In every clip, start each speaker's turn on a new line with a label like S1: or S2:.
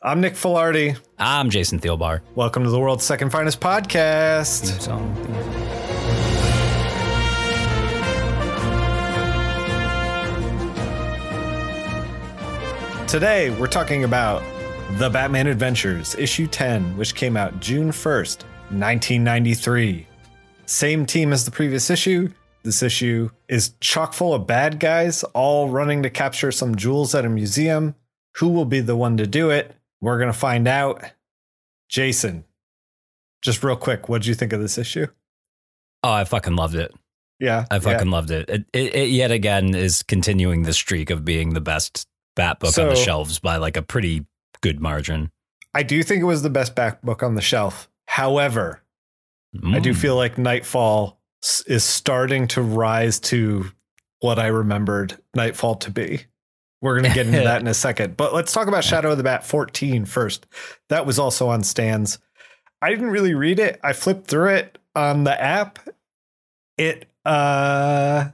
S1: I'm Nick Filardi.
S2: I'm Jason Thielbar.
S1: Welcome to the world's second finest podcast.
S2: Theme song, theme song.
S1: Today, we're talking about The Batman Adventures, issue 10, which came out June 1st, 1993. Same team as the previous issue. This issue is chock full of bad guys, all running to capture some jewels at a museum. Who will be the one to do it? We're going to find out. Jason, just real quick, what did you think of this issue?
S2: Oh, I fucking loved it.
S1: Yeah.
S2: I
S1: yeah.
S2: fucking loved it. It, it. it yet again is continuing the streak of being the best bat book on the shelves by like a pretty good margin.
S1: I do think it was the best back book on the shelf. However, I do
S2: Mm.
S1: feel like Knightfall is starting to rise to what I remembered Knightfall to be. We're going to get into that in a second. But let's talk about Shadow of the Bat 14 first. That was also on stands. I didn't really read it. I flipped through it on the app. It uh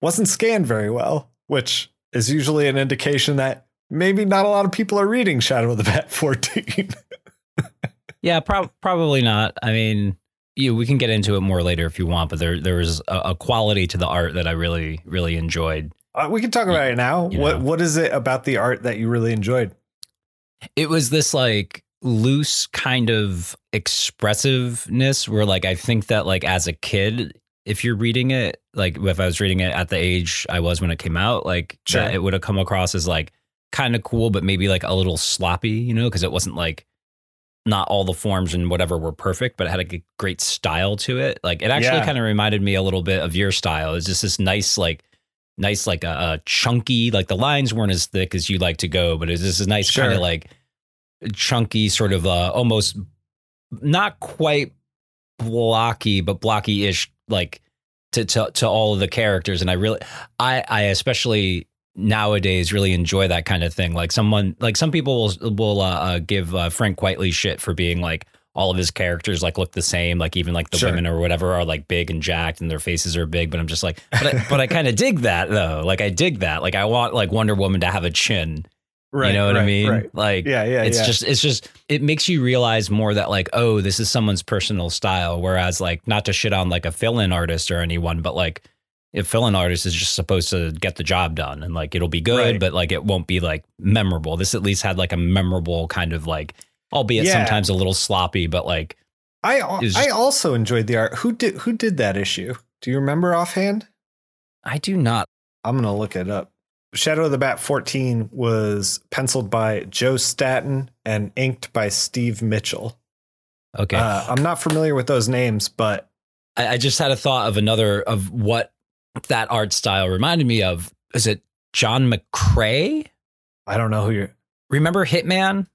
S1: wasn't scanned very well, which is usually an indication that maybe not a lot of people are reading Shadow of the Bat 14.
S2: Yeah, prob- probably not. I mean, you we can get into it more later if you want, but there there was a, a quality to the art that I really really enjoyed.
S1: Uh, we can talk about it now.
S2: You
S1: what
S2: know.
S1: what is it about the art that you really enjoyed?
S2: it was this like loose kind of expressiveness where like I think that like as a kid, if you're reading it, like if I was reading it at the age I was when it came out, like
S1: Sure.
S2: that it would have come across as like kind of cool, but maybe like a little sloppy, you know, because it wasn't like not all the forms and whatever were perfect, but it had a great style to it. Like it actually
S1: Yeah.
S2: kind of reminded me a little bit of your style. It's just this nice like nice like a, a chunky like the lines weren't as thick as you like to go, but it's just a nice kind of like chunky sort of uh almost not quite blocky but blocky-ish like to, to to all of the characters and i really i i especially nowadays really enjoy that kind of thing. Like someone like some people will will uh, uh, give uh, Frank Quitely shit for being like all of his characters like look the same like even like the
S1: Sure.
S2: women or whatever are like big and jacked and their faces are big but i'm just like but I, but I kind of dig that though like i dig that like i want like wonder woman to have a chin you know what I mean?
S1: Right.
S2: Like,
S1: Yeah, yeah,
S2: it's
S1: yeah.
S2: just, it's just, it makes you realize more that like, oh, this is someone's personal style. Whereas, like, not to shit on like a fill-in artist or anyone, but like, if fill-in artist is just supposed to get the job done and like it'll be good,
S1: Right.
S2: but like it won't be like memorable. This at least had like a memorable kind of like, albeit
S1: Yeah.
S2: sometimes a little sloppy, but like,
S1: I
S2: It's
S1: I also enjoyed the art. Who did who did that issue? Do you remember offhand?
S2: I do not.
S1: I'm gonna look it up. Shadow of the Bat 14 was penciled by Joe Staton and inked by Steve Mitchell.
S2: Okay,
S1: Uh, I'm not familiar with those names, but
S2: I, I just had a thought of another of what that art style reminded me of. Is it John McCrea?
S1: I don't know who you're.
S2: Remember Hitman?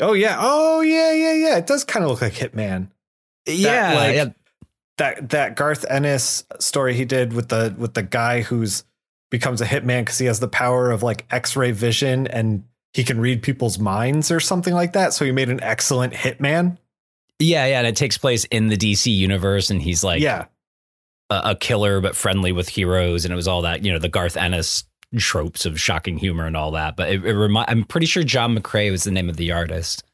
S1: Oh yeah, oh yeah, yeah, yeah. It does kind of look like Hitman.
S2: yeah,
S1: like,
S2: yeah.
S1: that that Garth Ennis story he did with the with the guy who's becomes a hitman because he has the power of like X-ray vision and he can read people's minds or something like that. So he made an excellent hitman.
S2: Yeah, yeah, and it takes place in the DC universe, and he's like
S1: yeah,
S2: a, a killer but friendly with heroes, and it was all that you know the Garth Ennis tropes of shocking humor and all that. But it, it remi- I'm pretty sure John McCrea was the name of the artist.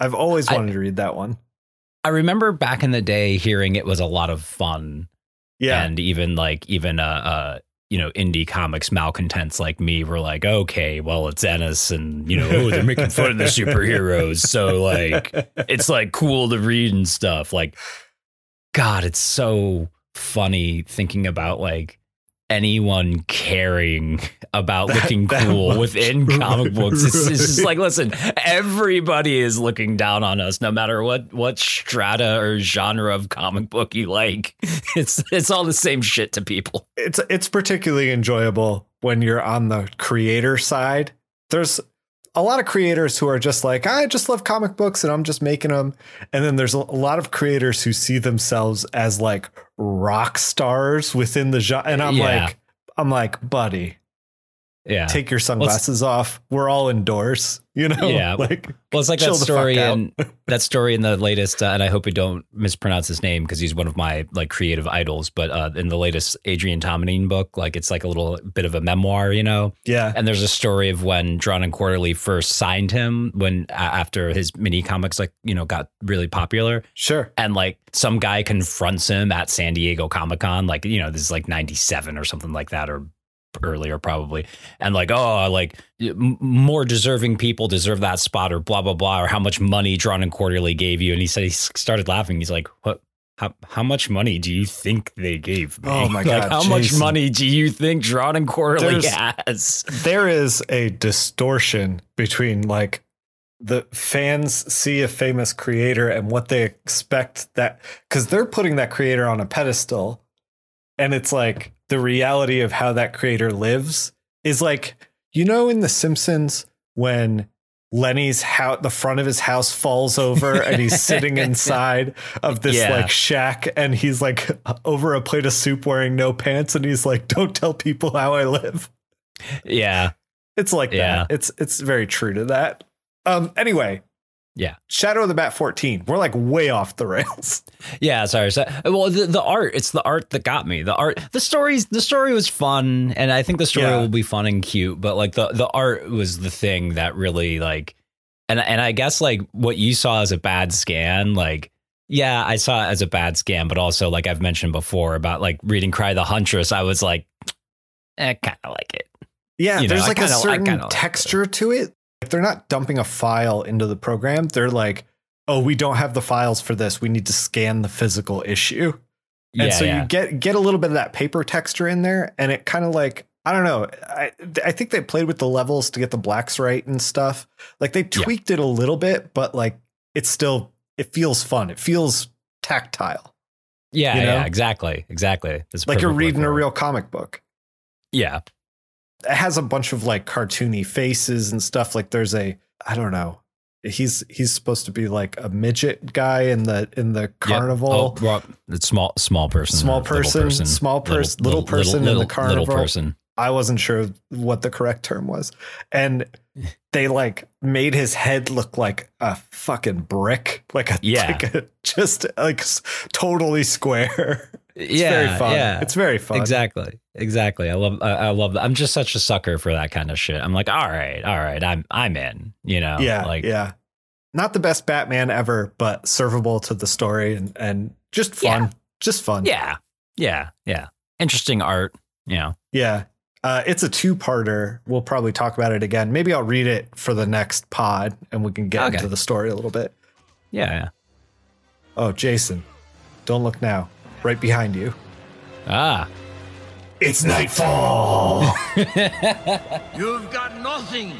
S1: I've always
S2: I-
S1: wanted to read that one.
S2: I remember back in the day hearing it was a lot of fun,
S1: Yeah,
S2: and even like even uh, uh you know indie comics malcontents like me were like, okay, well it's Ennis, and you know oh they're making fun of the superheroes, so like it's like cool to read and stuff. Like, God, it's so funny thinking about like anyone caring about
S1: That-
S2: looking
S1: that
S2: cool
S1: much.
S2: within comic books. It's, it's just like, listen, everybody is looking down on us, no matter what what strata or genre of comic book you like. It's it's all the same shit to people.
S1: it's it's particularly enjoyable when you're on the creator side. There's a lot of creators who are just like, I just love comic books and I'm just making them. And then there's a lot of creators who see themselves as like rock stars within the genre. And I'm
S2: Yeah.
S1: like, I'm like, buddy,
S2: Yeah.
S1: take your sunglasses off. We're all indoors, you know?
S2: Yeah.
S1: Like,
S2: Well, it's like that story in that story in the latest, uh, and I hope we don't mispronounce his name because he's one of my like creative idols. But uh, in the latest Adrian Tomanine book, like it's like a little bit of a memoir, you know.
S1: yeah.
S2: And there's a story of when Drawn and Quarterly first signed him when a- after his mini comics like you know got really popular,
S1: Sure.
S2: and like some guy confronts him at San Diego Comic Con, like you know this is like '97 or something like that, or earlier probably, and like oh like more deserving people deserve that spot or blah blah blah or how much money Drawn and Quarterly gave you, and he said he started laughing. He's like what. How, how much money do you think they gave me?
S1: Oh my
S2: Like,
S1: God,
S2: how much money do you think Drawn and Quarterly
S1: There's-
S2: has?
S1: There is a distortion between like the fans see a famous creator and what they expect that because they're putting that creator on a pedestal and it's like the reality of how that creator lives is like you know in the simpsons when lenny's house the front of his house falls over and he's sitting inside of this
S2: Yeah.
S1: like shack and he's like over a plate of soup wearing no pants and he's like don't tell people how i live
S2: Yeah.
S1: it's like
S2: Yeah.
S1: that. It's it's very true to that. Um anyway.
S2: Yeah.
S1: Shadow of the Bat 14. We're like way off the rails.
S2: Yeah, sorry. So, well, the, the art, it's the art that got me. The art, the stories, the story was fun, and I think the story
S1: Yeah.
S2: will be fun and cute. But like the the art was the thing that really like, and and I guess like what you saw as a bad scan, like yeah, I saw it as a bad scan, but also like I've mentioned before about like reading Cry the Huntress, I was like, eh, kind of like it.
S1: Yeah,
S2: You
S1: there's
S2: I
S1: like a
S2: I
S1: certain
S2: like
S1: texture to it. Like they're not dumping a file into the program. They're like, "Oh, we don't have the files for this. We need to scan the physical issue." And
S2: yeah,
S1: so
S2: yeah.
S1: you get get a little bit of that paper texture in there and it kind of like I don't know. I I think they played with the levels to get the blacks right and stuff. Like they tweaked it a little bit, but like it's still it feels fun. It feels tactile.
S2: yeah,
S1: you know?
S2: yeah, exactly, exactly. It's
S1: Like you're reading a real comic book.
S2: Yeah,
S1: It has a bunch of like cartoony faces and stuff. Like there's a I don't know. He's he's supposed to be like a midget guy in the in the
S2: Yep.
S1: Oh, carnival.
S2: Oh, well, it's small, small person,
S1: Small
S2: or little
S1: person, small pers- little person in the carnival.
S2: little person.
S1: I wasn't sure what the correct term was. And they like made his head look like a fucking brick, like a,
S2: Yeah.
S1: like a just like totally square. It's
S2: yeah,
S1: very fun.
S2: yeah,
S1: It's very fun.
S2: exactly, exactly. I love, I, I love that. I'm just such a sucker for that kind of shit. I'm like, all right, all right, I'm, I'm in. You know,
S1: Yeah,
S2: like,
S1: yeah. Not the best Batman ever, but servable to the story and and just fun.
S2: Yeah.
S1: Just fun.
S2: yeah, yeah, yeah. Interesting art. You know,
S1: Yeah. Uh, it's a two-parter. We'll probably talk about it again. Maybe I'll read it for the next pod and we can get
S2: Okay.
S1: into the story a little bit.
S2: yeah, yeah.
S1: Oh, Jason. Don't look now. Right behind you.
S2: Ah,
S1: It's Knightfall.
S3: You've got nothing.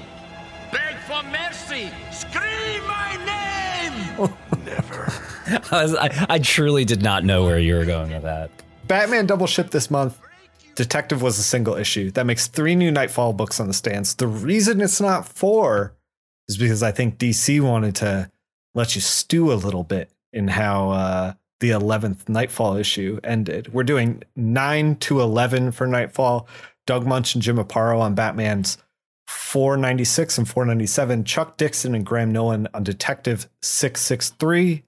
S3: Beg for mercy. Scream my name.
S2: I, was, I, I truly did not know where you were going with that.
S1: Batman double shipped this month. Detective was a single issue. That makes three new Knightfall books on the stands. The reason it's not four is because I think DC wanted to let you stew a little bit in how uh, the 11th Knightfall issue ended. We're doing 9 to 11 for Knightfall. Doug Munch and Jim Aparo on Batman's 496 and 497. Chuck Dixon and Graham Nolan on Detective 663.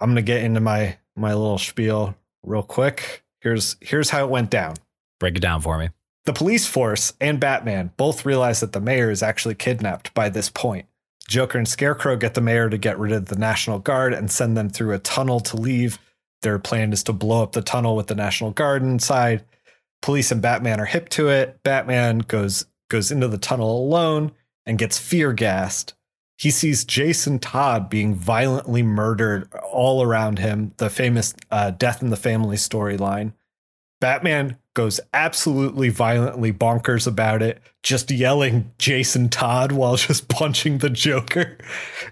S1: I'm gonna get into my my little spiel real quick. Here's here's how it went down.
S2: Break it down for me.
S1: The police force and Batman both realize that the mayor is actually kidnapped by this point. Joker and Scarecrow get the mayor to get rid of the National Guard and send them through a tunnel to leave. Their plan is to blow up the tunnel with the National Guard inside. Police and Batman are hip to it. Batman goes goes into the tunnel alone and gets fear gassed. He sees Jason Todd being violently murdered all around him, the famous uh, death in the family storyline. Batman goes absolutely violently bonkers about it, just yelling Jason Todd while just punching the Joker.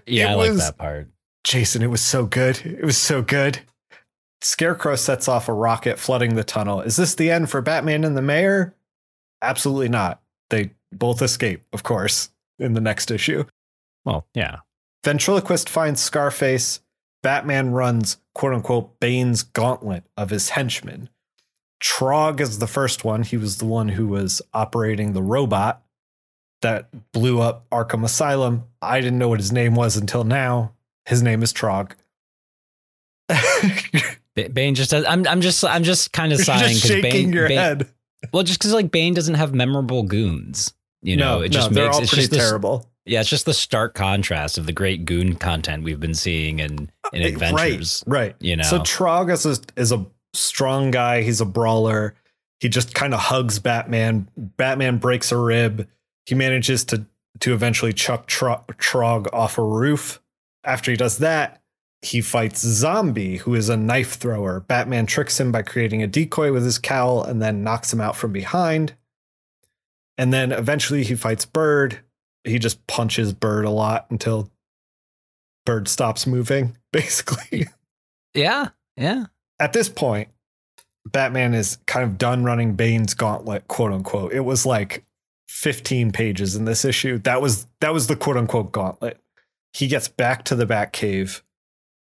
S2: Yeah,
S1: It
S2: I like that part.
S1: Jason, it was so good. It was so good. Scarecrow sets off a rocket flooding the tunnel. Is this the end for Batman and the mayor? Absolutely not. They both escape, of course, in the next issue.
S2: Well, yeah.
S1: Ventriloquist finds Scarface. Batman runs, quote unquote, Bane's gauntlet of his henchmen. Trog is the first one. He was the one who was operating the robot that blew up Arkham Asylum. I didn't know what his name was until now. His name is Trog.
S2: Bane just does. I'm. I'm just. I'm just kind of sighing
S1: because
S2: Bane.
S1: Your
S2: Bane
S1: head.
S2: Well, just because like Bane doesn't have memorable goons. You know,
S1: no,
S2: it just
S1: no, they're
S2: makes
S1: all
S2: it's
S1: pretty
S2: just this-
S1: terrible.
S2: yeah, it's just the stark contrast of the great goon content we've been seeing in in
S1: Uh,
S2: adventures.
S1: Right, right.
S2: You know,
S1: So Trog is a, is a strong guy. He's a brawler. He just kind of hugs Batman. Batman breaks a rib. He manages to to eventually chuck Tro- Trog off a roof. After he does that, he fights Zombie, who is a knife thrower. Batman tricks him by creating a decoy with his cowl and then knocks him out from behind. And then eventually he fights Bird. He just punches Bird a lot until Bird stops moving, basically
S2: yeah, yeah,
S1: at this point, Batman is kind of done running Bane's gauntlet, quote unquote. It was like 15 pages in this issue. That was that was the quote unquote gauntlet. He gets back to the Batcave.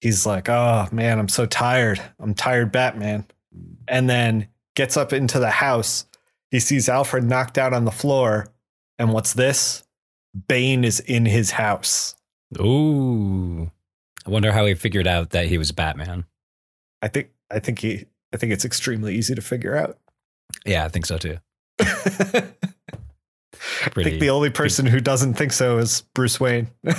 S1: He's like, "Oh man, I'm so tired. I'm tired, Batman." And then gets up into the house. He sees Alfred knocked out on the floor, and what's this? Bane is in his house.
S2: Ooh, I wonder how he figured out that he was Batman.
S1: I think I think he I think it's extremely easy to figure out.
S2: Yeah, I think so too.
S1: I think the only person who doesn't think so is Bruce Wayne.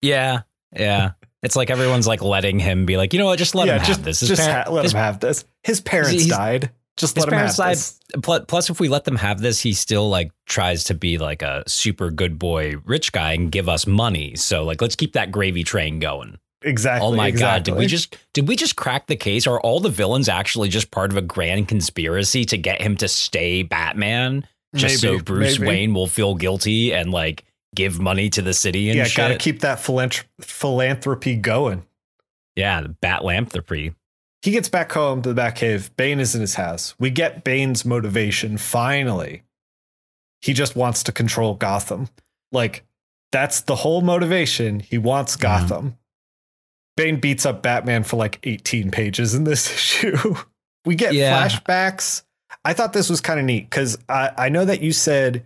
S2: Yeah, yeah. It's like everyone's like letting him be like, you know what? Just let him
S1: just,
S2: have this. His
S1: just
S2: par-
S1: ha- let
S2: his-
S1: him have this. His parents died. Just
S2: his
S1: let him have
S2: died.
S1: this.
S2: Plus, if we let them have this, he still like tries to be like a super good boy, rich guy, and give us money. So like, let's keep that gravy train going.
S1: Exactly.
S2: Oh my god! Did we just did we just crack the case? Are all the villains actually just part of a grand conspiracy to get him to stay Batman, just
S1: Maybe,
S2: so Bruce
S1: maybe.
S2: Wayne will feel guilty and like give money to the city and
S1: Yeah,
S2: shit?
S1: gotta keep that philanthropy going.
S2: yeah, the Bat Lanthropy.
S1: He gets back home to the Batcave. Bane is in his house. We get Bane's motivation finally. He just wants to control Gotham. Like, that's the whole motivation. He wants
S2: Mm-hmm.
S1: Gotham. Bane beats up Batman for like 18 pages in this issue. we get
S2: Yeah.
S1: flashbacks. I thought this was kind of neat because I, I know that you said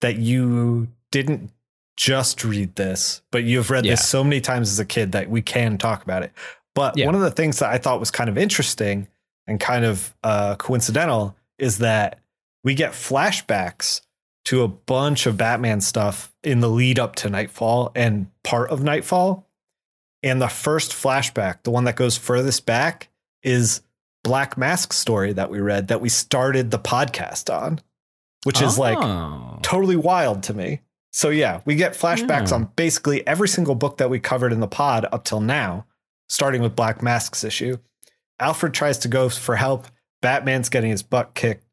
S1: that you didn't just read this, but you've read
S2: Yeah.
S1: this so many times as a kid that we can talk about it. But
S2: Yeah.
S1: one of the things that I thought was kind of interesting and kind of uh, coincidental is that we get flashbacks to a bunch of Batman stuff in the lead up to Knightfall and part of Knightfall. And the first flashback, the one that goes furthest back, is Black Mask story that we read that we started the podcast on, which is like
S2: Oh.
S1: totally wild to me. So yeah, we get flashbacks
S2: Yeah.
S1: on basically every single book that we covered in the pod up till now, starting with Black Mask's issue. Alfred tries to go for help. Batman's getting his butt kicked.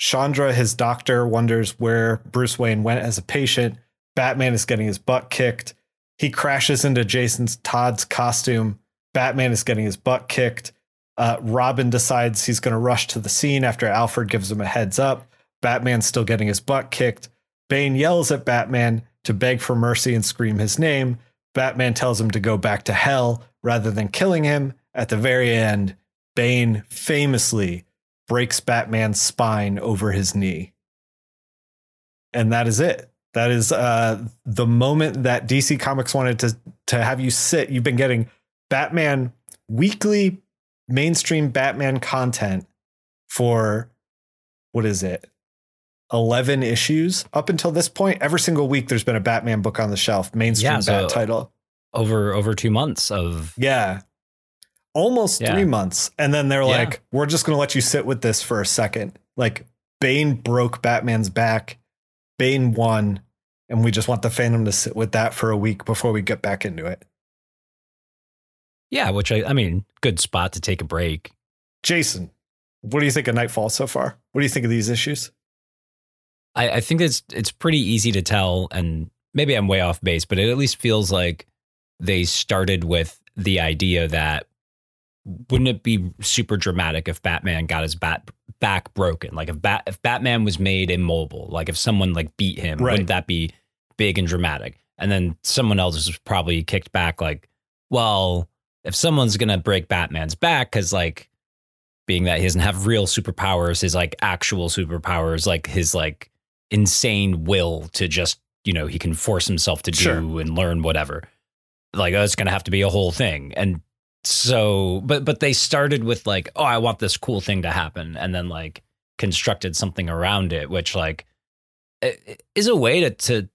S1: Shondra, his doctor, wonders where Bruce Wayne went as a patient. Batman is getting his butt kicked. He crashes into Jason's Todd's costume. Batman is getting his butt kicked. Uh, Robin decides he's going to rush to the scene after Alfred gives him a heads up. Batman's still getting his butt kicked. Bane yells at Batman to beg for mercy and scream his name. Batman tells him to go back to hell rather than killing him. At the very end, Bane famously breaks Batman's spine over his knee. And that is it. That is uh, the moment that DC Comics wanted to, to have you sit. You've been getting Batman weekly mainstream Batman content for what is it? 11 issues up until this point. Every single week, there's been a Batman book on the shelf, mainstream
S2: Yeah,
S1: Bat
S2: so-
S1: title.
S2: over over two months of
S1: Yeah. Almost
S2: Yeah.
S1: three months. And then they're
S2: Yeah.
S1: like, we're just going to let you sit with this for a second. Like, Bane broke Batman's back. Bane won. And we just want the fandom to sit with that for a week before we get back into it.
S2: yeah, which I I mean, good spot to take a break.
S1: Jason, what do you think of Knightfall so far? What do you think of these issues?
S2: I, I think it's it's pretty easy to tell, and maybe I'm way off base, but it at least feels like they started with the idea that wouldn't it be super dramatic if Batman got his bat back broken? Like if bat if Batman was made immobile, like if someone like beat him,
S1: Right.
S2: wouldn't that be big and dramatic? And then someone else was probably kicked back like, well, if someone's gonna break Batman's back, because like being that he doesn't have real superpowers, his like actual superpowers, like his like insane will to just, you know, he can force himself to do
S1: Sure.
S2: and learn whatever. Like, oh, it's going to have to be a whole thing. And so, but, but they started with like, oh, I want this cool thing to happen. And then like constructed something around it, which like is a way to, to,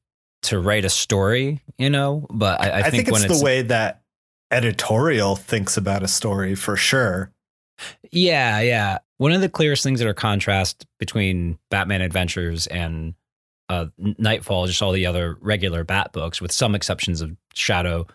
S2: to write a story, you know, but I, I,
S1: I, think,
S2: when
S1: it's the way that editorial thinks about a story for sure.
S2: Yeah, yeah. One of the clearest things that are contrast between Batman Adventures and uh, Knightfall, just all the other regular Bat books, with some exceptions of Shadow,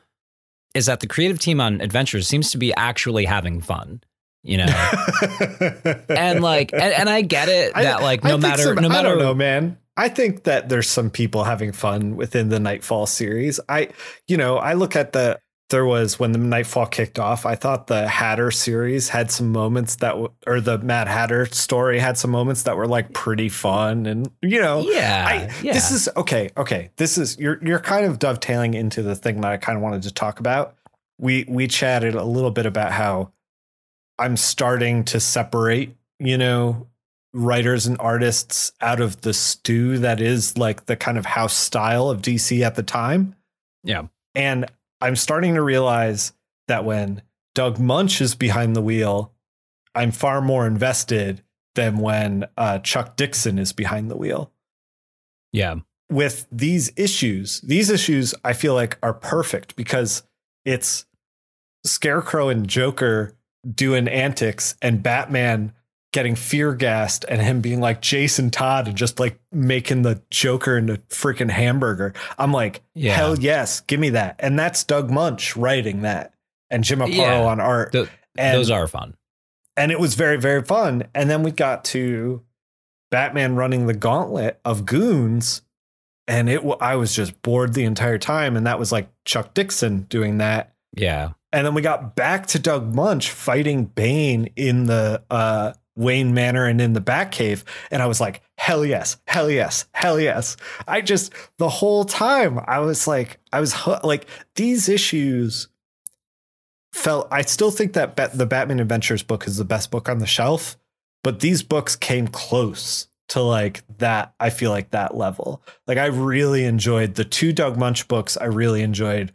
S2: is that the creative team on Adventures seems to be actually having fun. You know, and like, and, and I get it
S1: I-
S2: that like no matter
S1: some-
S2: no
S1: I
S2: matter
S1: don't know, man. I think that there's some people having fun within the Knightfall series. I, you know, I look at the there was when the Knightfall kicked off. I thought the Hatter series had some moments that, w- or the Mad Hatter story had some moments that were like pretty fun, and you know,
S2: yeah,
S1: I,
S2: yeah.
S1: This is okay. Okay, this is you're you're kind of dovetailing into the thing that I kind of wanted to talk about. We we chatted a little bit about how I'm starting to separate, you know, writers and artists out of the stew that is like the kind of house style of DC at the time.
S2: Yeah.
S1: And I'm starting to realize that when Doug Munch is behind the wheel, I'm far more invested than when uh, Chuck Dixon is behind the wheel.
S2: Yeah,
S1: with these issues, these issues I feel like are perfect because it's Scarecrow and Joker doing antics and Batman getting fear gassed and him being like Jason Todd and just like making the Joker into freaking hamburger. I'm like,
S2: Yeah.
S1: hell yes, give me that. And that's Doug Munch writing that and Jim Aparo
S2: Yeah.
S1: on art.
S2: Th-
S1: and,
S2: those are fun.
S1: and it was very very fun and then we got to batman running the gauntlet of goons and it i was just bored the entire time and that was like chuck dixon doing that
S2: Yeah,
S1: and then we got back to doug munch fighting bane in the uh Wayne Manor and in the Batcave. And I was like, hell yes, hell yes, hell yes. I just, the whole time, I was like, I was like, these issues felt, I still think that the Batman Adventures book is the best book on the shelf, but these books came close to like that. I feel like that level. Like, I really enjoyed the two Doug Munch books, I really enjoyed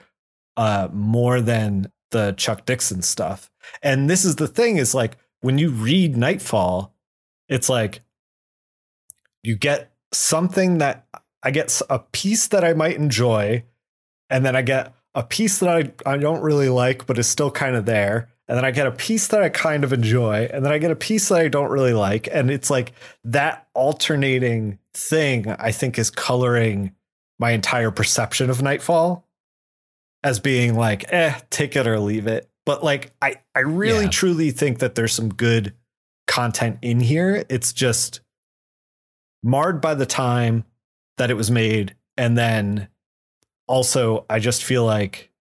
S1: uh, more than the Chuck Dixon stuff. And this is the thing is like, when you read Knightfall, it's like you get something that I get a piece that I might enjoy, and then I get a piece that I, I don't really like, but is still kind of there. And then I get a piece that I kind of enjoy, and then I get a piece that I don't really like. And it's like that alternating thing, I think, is coloring my entire perception of Knightfall as being like, eh, take it or leave it. But like, I, I really
S2: Yeah.
S1: truly think that there's some good content in here. It's just marred by the time that it was made. And then also, I just feel like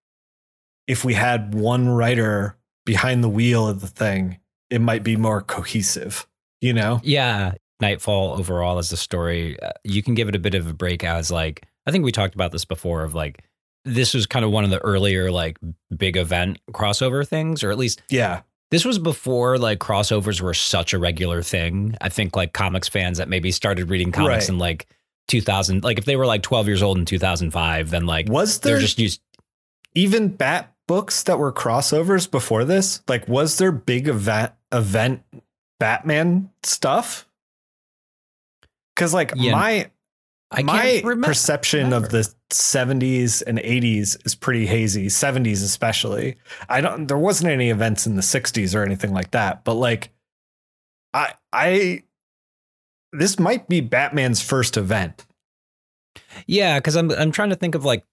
S1: if we had one writer behind the wheel of the thing, it might be more cohesive, you know?
S2: Yeah, Knightfall overall as a story, uh, you can give it a bit of a break as like I think we talked about this before of like this was kind of one of the earlier like big event crossover things or at least
S1: Yeah.
S2: this was before like crossovers were such a regular thing. I think like comics fans that maybe started reading comics
S1: Right.
S2: in like 2000 like if they were like 12 years old in 2005 then like
S1: Was
S2: they're
S1: there
S2: just used
S1: even bat books that were crossovers before this? Like, was there big event event Batman stuff? Because like
S2: Yeah,
S1: my
S2: I
S1: my
S2: can't remember.
S1: perception of the 70s and 80s is pretty hazy 70s especially i don't there wasn't any events in the 60s or anything like that but like i i this might be batman's first event
S2: Yeah, because I'm I'm trying to think of like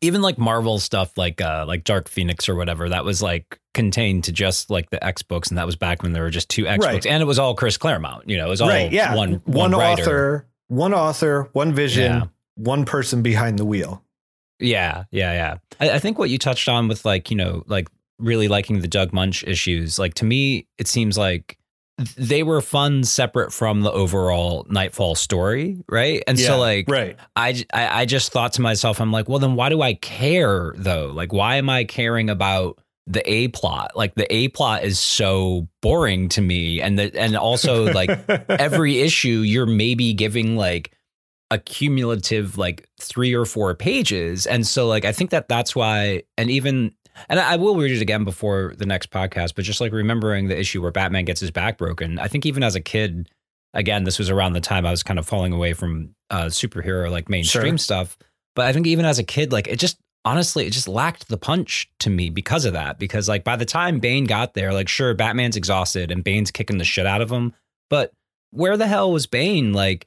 S2: even like Marvel stuff like uh like Dark Phoenix or whatever that was like contained to just like the X books and that was back when there were just two X
S1: Right.
S2: books and it was all Chris Claremont you know it was all
S1: right yeah
S2: one
S1: one,
S2: one, writer.
S1: author one author one vision
S2: Yeah.
S1: one person behind the wheel
S2: yeah yeah yeah I, I think what you touched on with like you know like really liking the Doug Munch issues like to me it seems like they were fun separate from the overall Knightfall story right and
S1: Yeah,
S2: so like
S1: right
S2: I I just thought to myself, I'm like, well, then why do I care though? Like, why am I caring about the A plot. Like the A plot is so boring to me, and the and also like every issue you're maybe giving like a cumulative like three or four pages, and so like I think that that's why, and even and I will read it again before the next podcast, but just like remembering the issue where Batman gets his back broken, I think even as a kid, again, this was around the time I was kind of falling away from uh, superhero like mainstream
S1: Sure.
S2: stuff. But I think even as a kid, like it just honestly, it just lacked the punch to me because of that. Because like by the time Bane got there, like sure, Batman's exhausted and Bane's kicking the shit out of him, but where the hell was Bane? Like,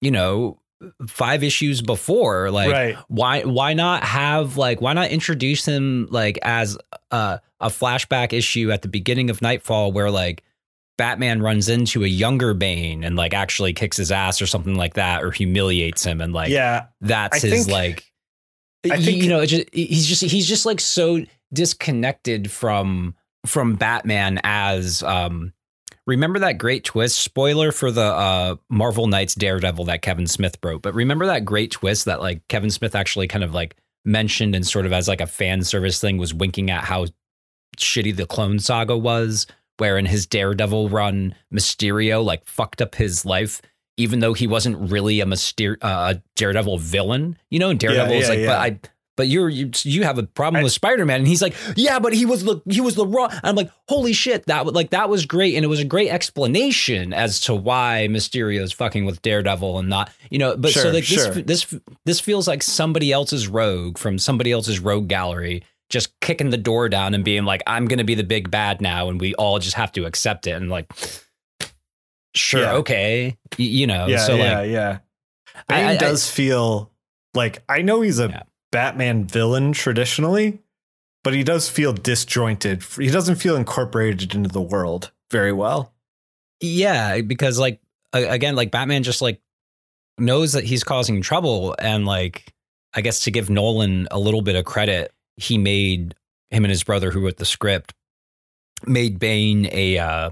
S2: you know, five issues before, like
S1: right.
S2: why why not have like why not introduce him like as a, a flashback issue at the beginning of Knightfall where like Batman runs into a younger Bane and like actually kicks his ass or something like that or humiliates him and like
S1: yeah.
S2: that's
S1: I
S2: his like
S1: I think-
S2: you know just, he's just he's just like so disconnected from from Batman as um remember that great twist? Spoiler for the uh Marvel Knights Daredevil that Kevin Smith wrote but remember that great twist that like Kevin Smith actually kind of like mentioned and sort of as like a fan service thing was winking at how shitty the clone saga was where in his Daredevil run Mysterio like fucked up his life even though he wasn't really a Myster- uh, a Daredevil villain you know and Daredevil is
S1: yeah,
S2: like
S1: yeah.
S2: but I but you're you, you have a problem
S1: I-
S2: with Spider-Man and he's like yeah but he was the he was the wrong I'm like holy shit that would like that was great and it was a great explanation as to why Mysterio is fucking with Daredevil and not you know but so like
S1: sure.
S2: this this this feels like somebody else's rogue from somebody else's rogue gallery just kicking the door down and being like I'm to be the big bad now and we all just have to accept it and like sure
S1: Yeah.
S2: okay Y- you know
S1: yeah,
S2: so
S1: yeah,
S2: like
S1: yeah. Bane
S2: I- I-
S1: does feel like I know he's a
S2: Yeah.
S1: Batman villain traditionally, but he does feel disjointed. He doesn't feel incorporated into the world very well.
S2: Yeah, because like again, like Batman just like knows that he's causing trouble, and like I guess to give Nolan a little bit of credit, he made him and his brother who wrote the script made Bane a uh,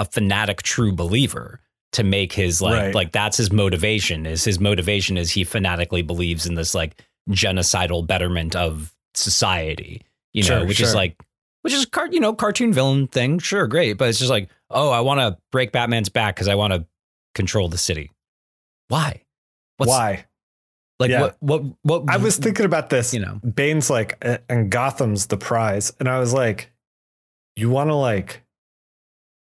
S2: a fanatic true believer to make his like
S1: Right.
S2: like that's his motivation is his motivation is he fanatically believes in this like genocidal betterment of society you know
S1: Sure,
S2: which is like which is car- you know cartoon villain thing sure great but it's just like oh i want to break batman's back because i want to control the city why What's,
S1: Why?
S2: like
S1: Yeah.
S2: what what what
S1: I was thinking about this.
S2: you know
S1: Bane's like, "Uh, and Gotham's the prize. And I was like, you want to like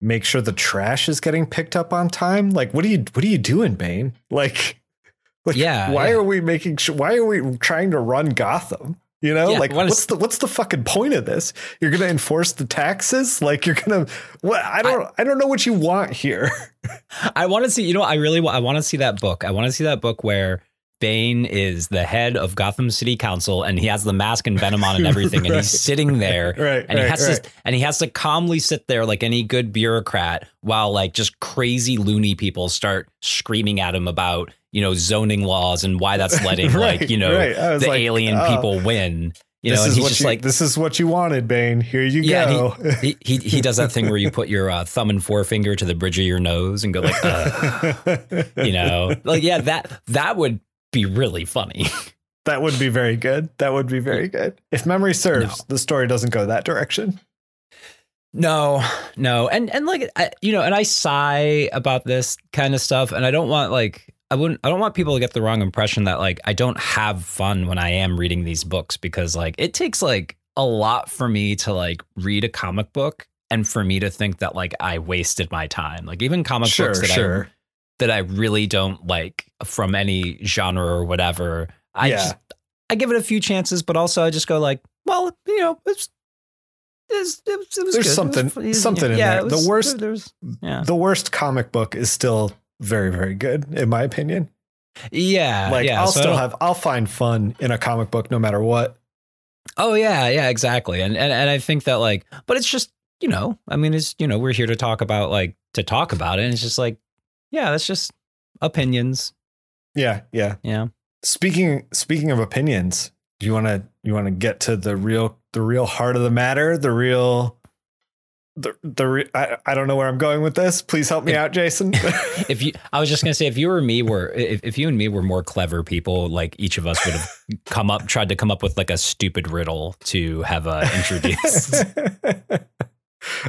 S1: make sure the trash is getting picked up on time? Like, what are you, what are you doing, Bane? Like, like
S2: Yeah,
S1: why
S2: yeah.
S1: are we making sure, why are we trying to run Gotham? You know,
S2: Yeah,
S1: like
S2: what is-
S1: what's the what's the fucking point of this? You're gonna enforce the taxes? Like you're gonna what I don't I, don't know what you want here.
S2: I want to see, you know, I really want, I want to see that book. I want to see that book where Bane is the head of Gotham City Council and he has the mask and venom on and everything. And he's sitting there
S1: Right.
S2: and he has
S1: right.
S2: to, and he has to calmly sit there like any good bureaucrat while like just crazy loony people start screaming at him about, you know, zoning laws and why that's letting
S1: Right,
S2: like, you know,
S1: right.
S2: The
S1: like,
S2: alien
S1: oh,
S2: people win. You
S1: this
S2: know, and
S1: is
S2: he's
S1: what
S2: just
S1: you,
S2: like,
S1: this is what you wanted, Bane. Here you
S2: Yeah,
S1: go.
S2: he, he he does that thing where you put your uh, thumb and forefinger to the bridge of your nose and go like, you know, like yeah, that that would be really funny.
S1: that would be very good. That would be very good. If memory serves,
S2: No.
S1: the story doesn't go that direction.
S2: no, no, and and like I, you know, and I sigh about this kind of stuff, and I don't want like I wouldn't I don't want people to get the wrong impression that like I don't have fun when I am reading these books because like it takes like a lot for me to like read a comic book and for me to think that like I wasted my time. Like even comic
S1: Sure,
S2: books that I
S1: sure.
S2: That I really don't like from any genre or whatever. I
S1: Yeah.
S2: just I give it a few chances, but also I just go like, well, you know, it's, it was, it was
S1: There's
S2: good.
S1: Something- something in
S2: yeah,
S1: there. The worst-
S2: there yeah,
S1: The worst comic book is still very, very good, in my opinion.
S2: yeah,
S1: Like
S2: yeah.
S1: I'll
S2: so
S1: still have I'll find fun in a comic book no matter what.
S2: Oh yeah, yeah, exactly. And and and I think that like, but it's just you know, I mean, it's you know, we're here to talk about like to talk about it. And it's just like, yeah, that's just opinions.
S1: Yeah, yeah.
S2: Yeah.
S1: Speaking speaking of opinions, do you want to you want to get to the real the real heart of the matter, the real the the re- I, I don't know where I'm going with this. Please help me out, Jason.
S2: if you, I was just gonna say, if you or me were, if, if you and me were more clever people, like each of us would have come up, tried to come up with like a stupid riddle to have uh, introduced.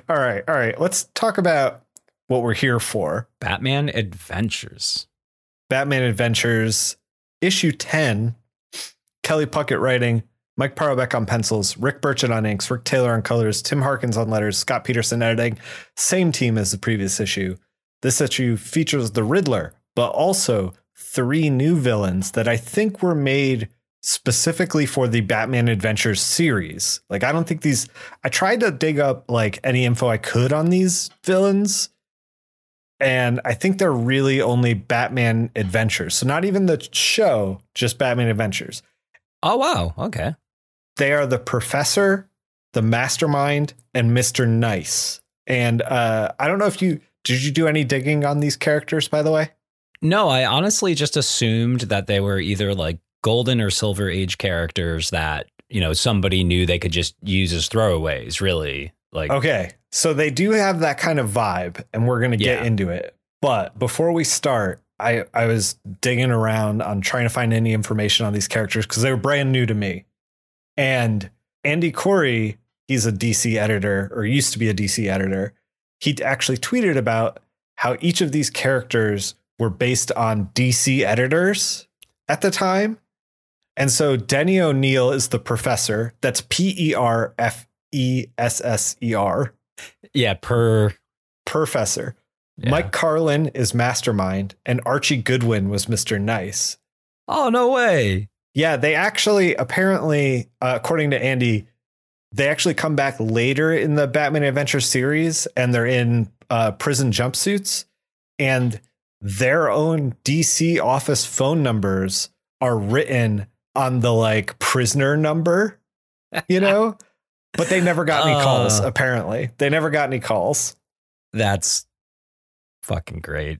S1: all right, all right. Let's talk about what we're here for.
S2: Batman Adventures.
S1: Batman Adventures, issue 10. Kelly Puckett writing, Mike Parobeck on pencils, Rick Burchett on inks, Rick Taylor on colors, Tim Harkins on letters, Scott Peterson editing. Same team as the previous issue. This issue features the Riddler, but also three new villains that I think were made specifically for the Batman Adventures series. Like I don't think these I tried to dig up like any info I could on these villains and I think they're really only Batman Adventures. So not even the show, just Batman Adventures.
S2: Oh wow, okay.
S1: They are the Professor, the Mastermind, and Mister Nice. And uh, I don't know if you did you do any digging on these characters, by the way.
S2: No, I honestly just assumed that they were either like golden or silver age characters that you know somebody knew they could just use as throwaways. Really, like
S1: okay, so they do have that kind of vibe, and we're gonna get
S2: Yeah.
S1: into it. But before we start, I I was digging around on trying to find any information on these characters because they were brand new to me. And Andy Corey, he's a DC editor or used to be a DC editor. He actually tweeted about how each of these characters were based on DC editors at the time. And so Denny O'Neil is the professor. That's P E R F E S S E R,
S2: yeah, per
S1: professor.
S2: yeah.
S1: Mike Carlin is mastermind, and Archie Goodwin was Mr. Nice.
S2: Oh no way!
S1: Yeah, they actually apparently, uh, according to Andy, they actually come back later in the Batman Adventure series, and they're in uh, prison jumpsuits, and their own DC office phone numbers are written on the like prisoner number, you know. But they never got any calls.
S2: Uh.
S1: Apparently, they never got any calls.
S2: That's fucking great.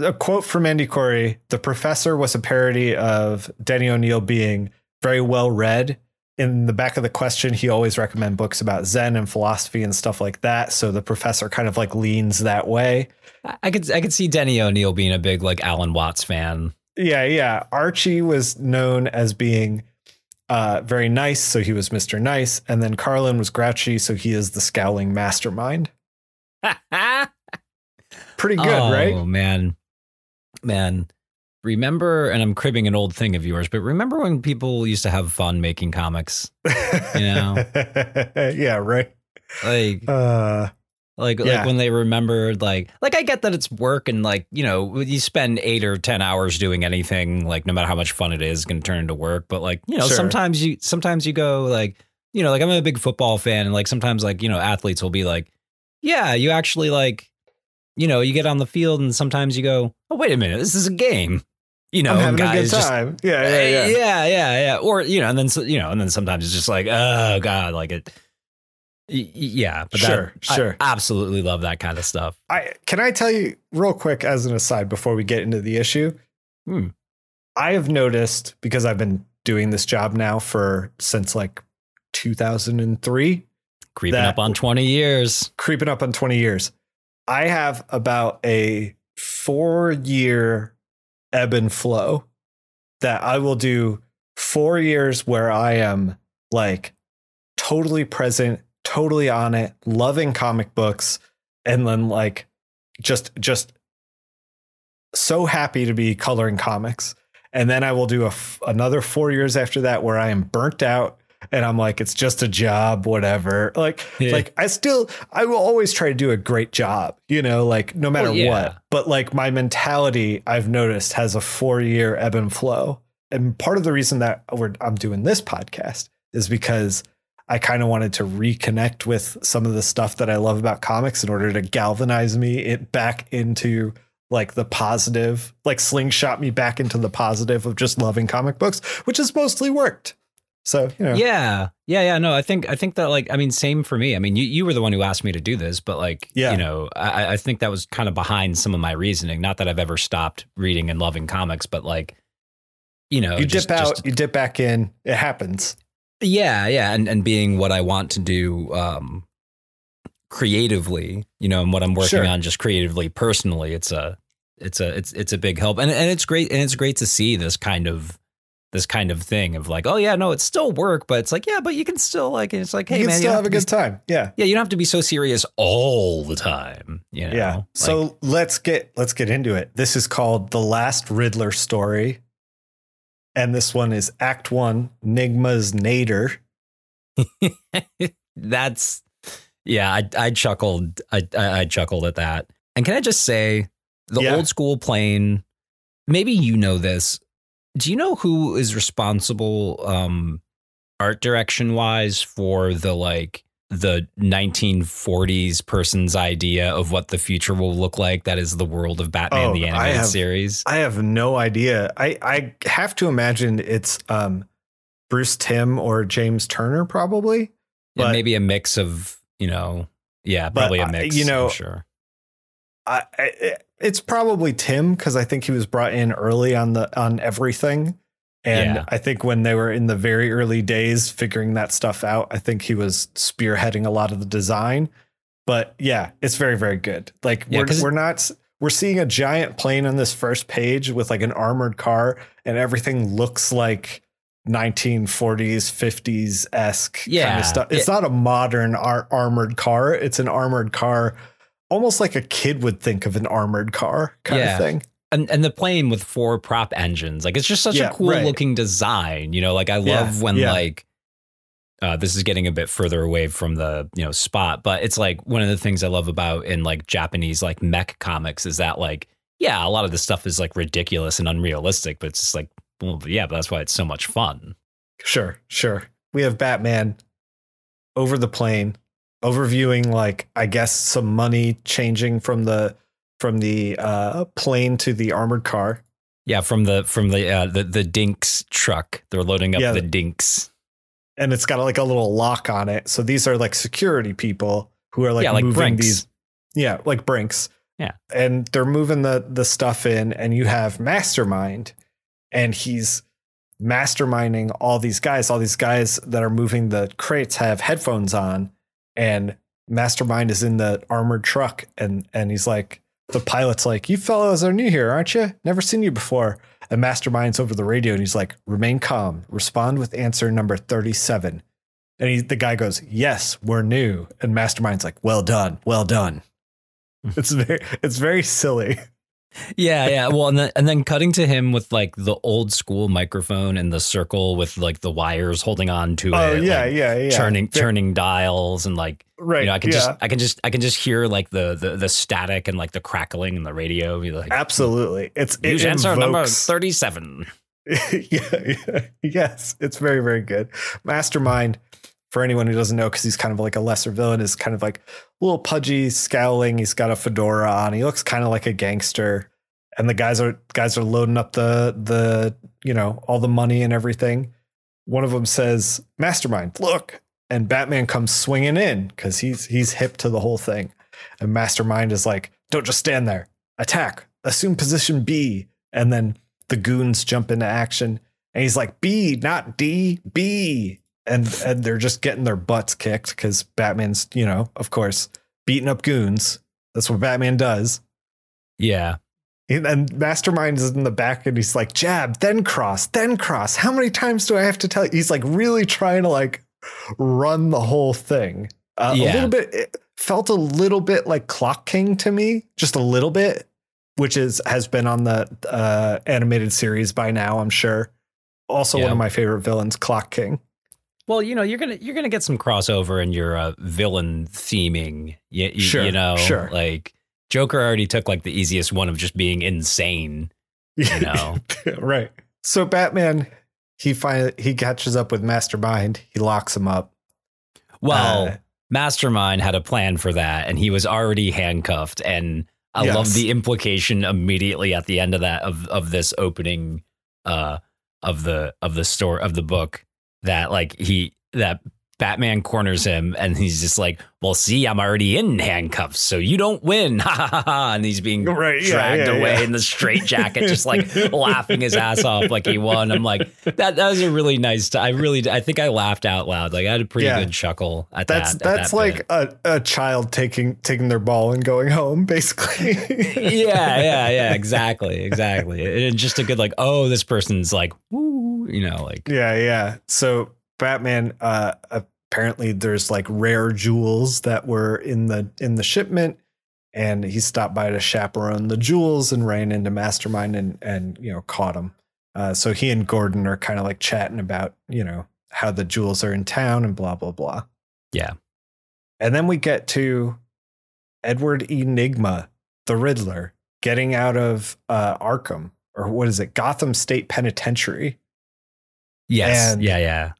S1: a quote from Andy Corey The professor was a parody of Denny O'Neil being very well read. In the back of the question, he always recommend books about Zen and philosophy and stuff like that. So the professor kind of like leans that way.
S2: I- I could I could see Denny O'Neil being a big like Alan Watts fan.
S1: Yeah, yeah. Archie was known as being uh, very nice, so he was Mr. Nice. And then Carlin was grouchy, so he is the scowling mastermind. Pretty good,
S2: oh,
S1: right?
S2: Oh man, man. Remember, and I'm cribbing an old thing of yours, but remember when people used to have fun making comics? You know.
S1: yeah, right.
S2: Like,
S1: Uh,
S2: like,
S1: Yeah.
S2: like when they remembered, like, like I get that it's work, and like, you know, you spend eight or ten hours doing anything, like, no matter how much fun it is, going to turn into work. But like, you know,
S1: Sure.
S2: sometimes you, sometimes you go like, you know, like I'm a big football fan, and like sometimes like you know, athletes will be like, yeah, you actually like, you know, you get on the field, and sometimes you go, oh wait a minute, this is a game. You know,
S1: I'm having
S2: guys
S1: a good
S2: just
S1: time. yeah, yeah,
S2: yeah,
S1: yeah.
S2: yeah, yeah, yeah. Or you know, and then you know, and then sometimes it's just like, oh god, like it. Y- y- Yeah, but
S1: Sure,
S2: that, I
S1: sure.
S2: absolutely love that kind of stuff.
S1: I can I tell you real quick as an aside before we get into the issue.
S2: Hmm.
S1: I have noticed because I've been doing this job now for since like 2003,
S2: Creeping up on twenty years.
S1: creeping up on 20 years. I have about a 4 year ebb and flow that I will do 4 years where I am like totally present, totally on it, loving comic books and then like just just so happy to be coloring comics. And then I will do a f- another 4 years after that where I am burnt out and I'm like it's just a job whatever. Like
S2: Yeah.
S1: like I still I will always try to do a great job, you know, like no oh, matter
S2: Well, yeah.
S1: what. But like my mentality I've noticed has a 4-year ebb and flow. And part of the reason that we're, I'm doing this podcast is because I kind of wanted to reconnect with some of the stuff that I love about comics in order to galvanize me it back into like the positive, like slingshot me back into the positive of just loving comic books, which has mostly worked. So, you know,
S2: Yeah, yeah, yeah. No, I think I think that like I mean, same for me. I mean, you you were the one who asked me to do this, but like,
S1: Yeah.
S2: you know, I, I think that was kind of behind some of my reasoning. Not that I've ever stopped reading and loving comics, but like, you know,
S1: you
S2: just-
S1: dip out,
S2: just-
S1: you dip back in, it happens.
S2: Yeah, yeah, and and being what I want to do um creatively, you know, and what I'm working
S1: Sure.
S2: on just creatively personally, it's a it's a it's it's a big help. And and it's great and it's great to see this kind of this kind of thing of like, oh yeah, no, it's still work, but it's like, yeah, but you can still like it's like, hey
S1: you can
S2: man,
S1: still
S2: you
S1: have a
S2: to be-
S1: good time. Yeah.
S2: Yeah, you don't have to be so serious all the time. You know?
S1: Yeah.
S2: Like,
S1: So let's get let's get into it. This is called The Last Riddler Story. And this one is Act One, Nygma's Nadir.
S2: that's yeah, I I chuckled. I, I I chuckled at that. And can I just say the
S1: Yeah.
S2: old school plane, maybe you know this. Do you know who is responsible um art direction wise for the like the 1940s person's idea of what the future will look like that is the world of Batman
S1: Oh,
S2: the
S1: I
S2: animated
S1: have-
S2: series?
S1: I have no idea. I, I have to imagine it's um Bruce Timm or James Turner, probably.
S2: Yeah, maybe a mix of, you know, yeah,
S1: But,
S2: probably a
S1: uh,
S2: mix,
S1: you know,
S2: I'm sure.
S1: I, I it's probably Timm because I think he was brought in early on the on everything. And
S2: Yeah.
S1: I think when they were in the very early days figuring that stuff out, I think he was spearheading a lot of the design. But yeah, it's very, very good. Like
S2: Yeah,
S1: we're we're not we're seeing a giant plane on this first page with like an armored car, and everything looks like 1940s, 50s esque kind of stuff. It's not a modern ar- armored car. It's an armored car, almost like a kid would think of an armored car kind
S2: Yeah.
S1: of thing.
S2: And and the plane with four prop engines like it's just such
S1: Yeah,
S2: a cool
S1: right.
S2: looking design you know like i
S1: Yeah,
S2: love when
S1: yeah.
S2: like uh, this is getting a bit further away from the you know spot but it's like one of the things i love about in like japanese like mech comics is that like yeah a lot of the stuff is like ridiculous and unrealistic but it's just like well yeah but that's why it's so much fun
S1: Sure, sure. We have Batman over the plane, overviewing like I guess some money changing from the from the uh, plane to the armored car.
S2: yeah from the from the uh, the the dinks truck they're loading up
S1: Yeah.
S2: the dinks
S1: and it's got like a little lock on it. So these are like security people who are like,
S2: yeah like
S1: moving
S2: Brinks.
S1: these. Yeah, like Brinks.
S2: Yeah.
S1: and they're moving the the stuff in, and you have Mastermind, and he's masterminding all these guys. All these guys that are moving the crates have headphones on, and Mastermind is in the armored truck, and and he's like, the pilot's like, "You fellows are new here, aren't you? Never seen you before." And Mastermind's over the radio, and he's like, "Remain calm. Respond with answer number thirty-seven." And he, the guy goes, "Yes, we're new." And Mastermind's like, "Well done, well done." It's very, it's very silly.
S2: Yeah, yeah. Well, and then and then cutting to him with like the old school microphone and the circle with like the wires holding on to it.
S1: Oh
S2: it.
S1: yeah,
S2: like,
S1: yeah, yeah.
S2: Turning
S1: Very-
S2: turning dials and like
S1: right.
S2: you know, I can
S1: yeah,
S2: just I can just I can just hear like the the the static and like the crackling in the radio. Like
S1: absolutely. It's it
S2: answer number thirty seven.
S1: yeah, yeah, yes, it's very, very good. Mastermind, for anyone who doesn't know, because he's kind of like a lesser villain, is kind of like a little pudgy, scowling. He's got a fedora on. He looks kind of like a gangster. And the guys are guys are loading up the the you know all the money and everything. One of them says, "Mastermind, look!" And Batman comes swinging in because he's he's hip to the whole thing. And Mastermind is like, "Don't just stand there. Attack. Assume position B." And then the goons jump into action and he's like b not d b and and they're just getting their butts kicked because batman's you know of course beating up goons. That's what batman does.
S2: Yeah.
S1: and mastermind is in the back and he's like jab then cross then cross. How many times do i have to tell you? He's like really trying to like run the whole thing. Uh, a little bit it felt a little bit like clock king to me just a little bit which is has been on the uh, animated series by now i'm sure. Also one of my favorite villains clock king
S2: Well, you know, you're gonna you're gonna get some crossover in your uh, villain theming. You, you,
S1: Sure,
S2: you know,
S1: sure.
S2: like Joker already took like the easiest one of just being insane. You know.
S1: right so batman he finally he catches up with mastermind he locks him up
S2: Well,
S1: Uh,
S2: Mastermind had a plan for that, and he was already handcuffed. And I
S1: Yes.
S2: love the implication immediately at the end of that of of this opening uh of the of the store of the book that like he that Batman corners him and he's just like, Well, see, I'm already in handcuffs, so you don't win. Ha ha ha ha. And he's being
S1: Right,
S2: dragged
S1: yeah,
S2: away
S1: yeah.
S2: in the straitjacket, just like laughing his ass off like he won. I'm like, that that was a really nice t- I really I think I laughed out loud. Like I had a pretty
S1: Yeah.
S2: good chuckle at
S1: That's
S2: that. at
S1: that's
S2: that
S1: like a, a child taking taking their ball and going home, basically.
S2: yeah, yeah, yeah, exactly, exactly. And just a good like, oh, this person's like, woo, you know, like
S1: Yeah, yeah. So Batman uh apparently there's like rare jewels that were in the in the shipment and he stopped by to chaperone the jewels and ran into Mastermind and and you know caught him. Uh so he and Gordon are kind of like chatting about, you know, how the jewels are in town and blah blah blah.
S2: Yeah.
S1: And then we get to Edward Enigma, the Riddler, getting out of uh Arkham or what is it? Gotham State Penitentiary.
S2: Yes,
S1: And-
S2: yeah, yeah.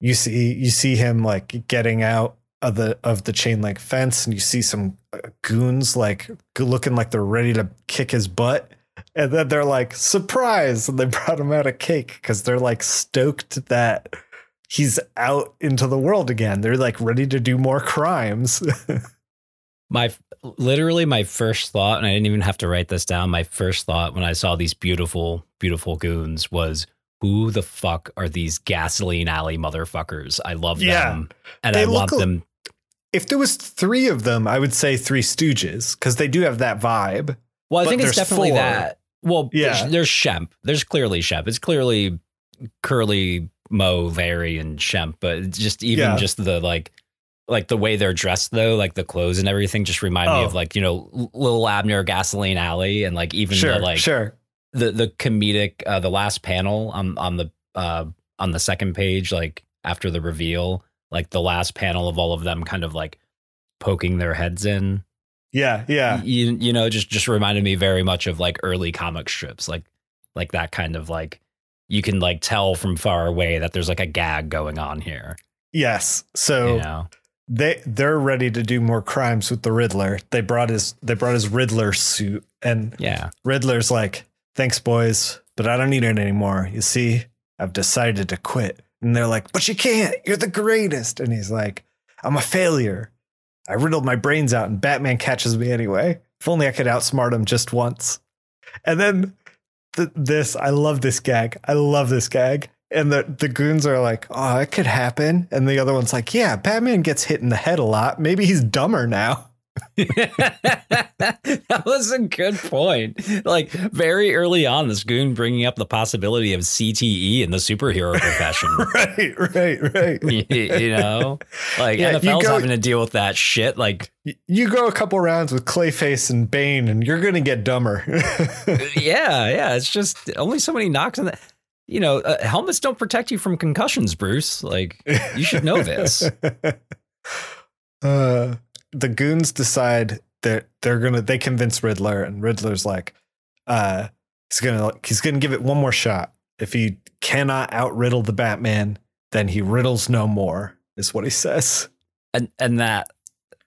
S1: you see you see him like getting out of the of the chain link fence and you see some uh, goons like looking like they're ready to kick his butt and then they're like surprise and they brought him out a cake because they're like stoked that he's out into the world again they're like ready to do more crimes
S2: My literally my first thought, and I didn't even have to write this down. My first thought when I saw these beautiful, beautiful goons was, "Who the fuck are these gasoline alley motherfuckers? I love
S1: Yeah.
S2: them, and
S1: They
S2: I want them."
S1: if there was three of them i would say three stooges because they do have that vibe
S2: Well, I think it's definitely
S1: four.
S2: that. Well,
S1: Yeah.
S2: there's, there's Shemp. There's clearly Shemp. It's clearly Curly, Moe, Very, and Shemp. But just even
S1: Yeah.
S2: just the like, like the way they're dressed though, like the clothes and everything, just remind me
S1: Oh.
S2: of like you know Little Abner, Gasoline Alley, and like even
S1: sure
S2: the like
S1: sure
S2: the the comedic uh, the last panel on on the uh on the second page like after the reveal like the last panel of all of them kind of like poking their heads in.
S1: Yeah yeah.
S2: You, you know just just reminded me very much of like early comic strips like like that kind of like you can like tell from far away that there's like a gag going on here.
S1: Yes. So
S2: you know?
S1: they they're ready to do more crimes with the Riddler. They brought his they brought his Riddler suit, and
S2: yeah.
S1: Riddler's like, "Thanks, boys, but I don't need it anymore. You see, I've decided to quit." And they're like, "But you can't. You're the greatest." And he's like, "I'm a failure. I riddled my brains out, and Batman catches me anyway. If only I could outsmart him just once." And then th- this, I love this gag. I love this gag. And the, the goons are like, oh, it could happen. And the other one's like, yeah, Batman gets hit in the head a lot. Maybe he's dumber now.
S2: That was a good point. Like very early on, this goon bringing up the possibility of CTE in the superhero profession.
S1: right, right, right.
S2: you, you know, like
S1: Yeah,
S2: NFL's
S1: go-
S2: having to deal with that shit. Like,
S1: You go a couple rounds with Clayface and Bane, and you're going to get dumber.
S2: yeah, yeah, it's just only so many knocks in the. You know, uh, helmets don't protect you from concussions, Bruce. Like, you should know this.
S1: uh, the goons decide that they're gonna. They convince Riddler, and Riddler's like, uh, he's gonna he's gonna give it one more shot. If he cannot outriddle the Batman, then he riddles no more. Is what he says.
S2: And and that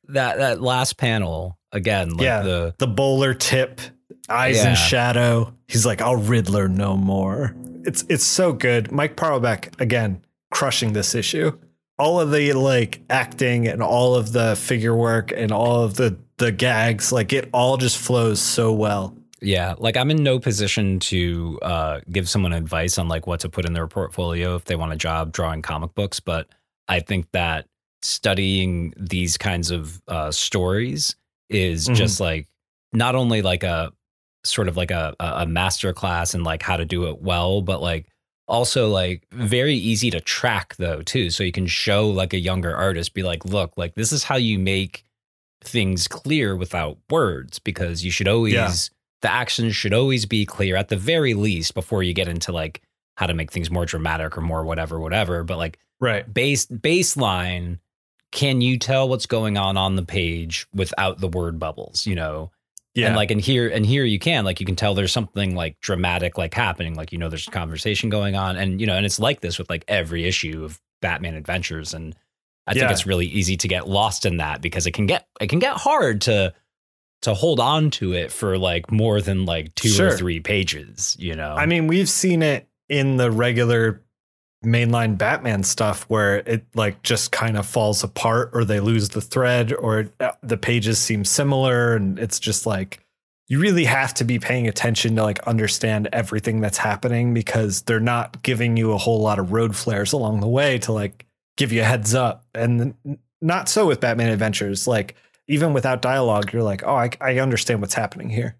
S2: that that last panel again, like
S1: Yeah.
S2: the
S1: The bowler tip, eyes
S2: Yeah.
S1: in shadow. He's like, I'll Riddler no more. It's it's so good. Mike Parobeck again crushing this issue. All of the like acting and all of the figure work and all of the the gags, like it all just flows so well.
S2: Yeah, like I'm in no position to uh, give someone advice on like what to put in their portfolio if they want a job drawing comic books, but I think that studying these kinds of uh, stories is
S1: Mhm.
S2: just like not only like a sort of like a a master class in like how to do it well, but like also like very easy to track though too. So you can show like a younger artist, be like, look, like this is how you make things clear without words because you should always
S1: Yeah.
S2: the actions should always be clear at the very least before you get into like how to make things more dramatic or more whatever whatever but like
S1: Right.
S2: base baseline can you tell what's going on on the page without the word bubbles you know
S1: Yeah.
S2: and like and here and here you can like you can tell there's something like dramatic like happening like you know there's a conversation going on and you know and it's like this with like every issue of batman adventures and i think it's really easy to get lost in that because it can get it can get hard to to hold on to it for like more than like two
S1: Sure.
S2: or three pages you know
S1: I mean, we've seen it in the regular mainline Batman stuff where it like just kind of falls apart or they lose the thread or uh, the pages seem similar and it's just like you really have to be paying attention to like understand everything that's happening because they're not giving you a whole lot of road flares along the way to like give you a heads up. And not so with Batman Adventures. Like even without dialogue you're like oh I, I understand what's happening here.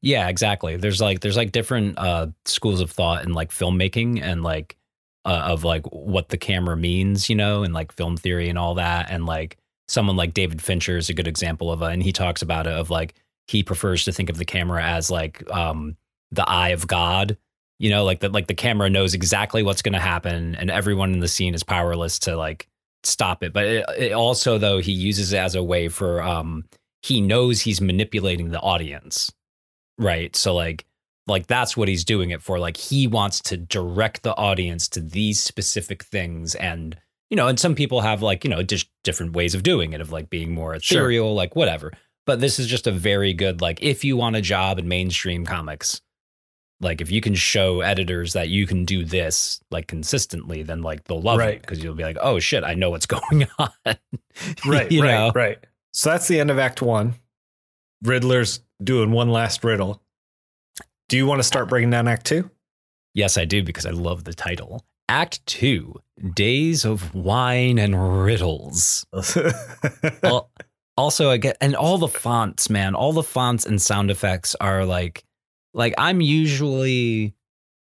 S2: Yeah exactly. There's like there's like different uh schools of thought in like filmmaking and like uh, of like what the camera means, you know, and like film theory and all that. And like someone like David Fincher is a good example of it. And he talks about it of like he prefers to think of the camera as like um, the eye of God, you know, like that, like the camera knows exactly what's going to happen and everyone in the scene is powerless to like stop it. But it, it also, though, he uses it as a way for, um, he knows he's manipulating the audience. Right. So like, like that's what he's doing it for like he wants to direct the audience to these specific things and you know and some people have like you know just different ways of doing it of like being more ethereal sure. like whatever but this is just a very good like if you want a job in mainstream comics like if you can show editors that you can do this like consistently then like they'll love right. it because you'll be like oh shit i know what's going on
S1: right right know? right so that's the end of act one riddler's doing one last riddle do you want to start breaking down Act Two?
S2: Yes, I do because I love the title. Act Two Days of Wine and Riddles. also, I get, and all the fonts, man, all the fonts and sound effects are like, like I'm usually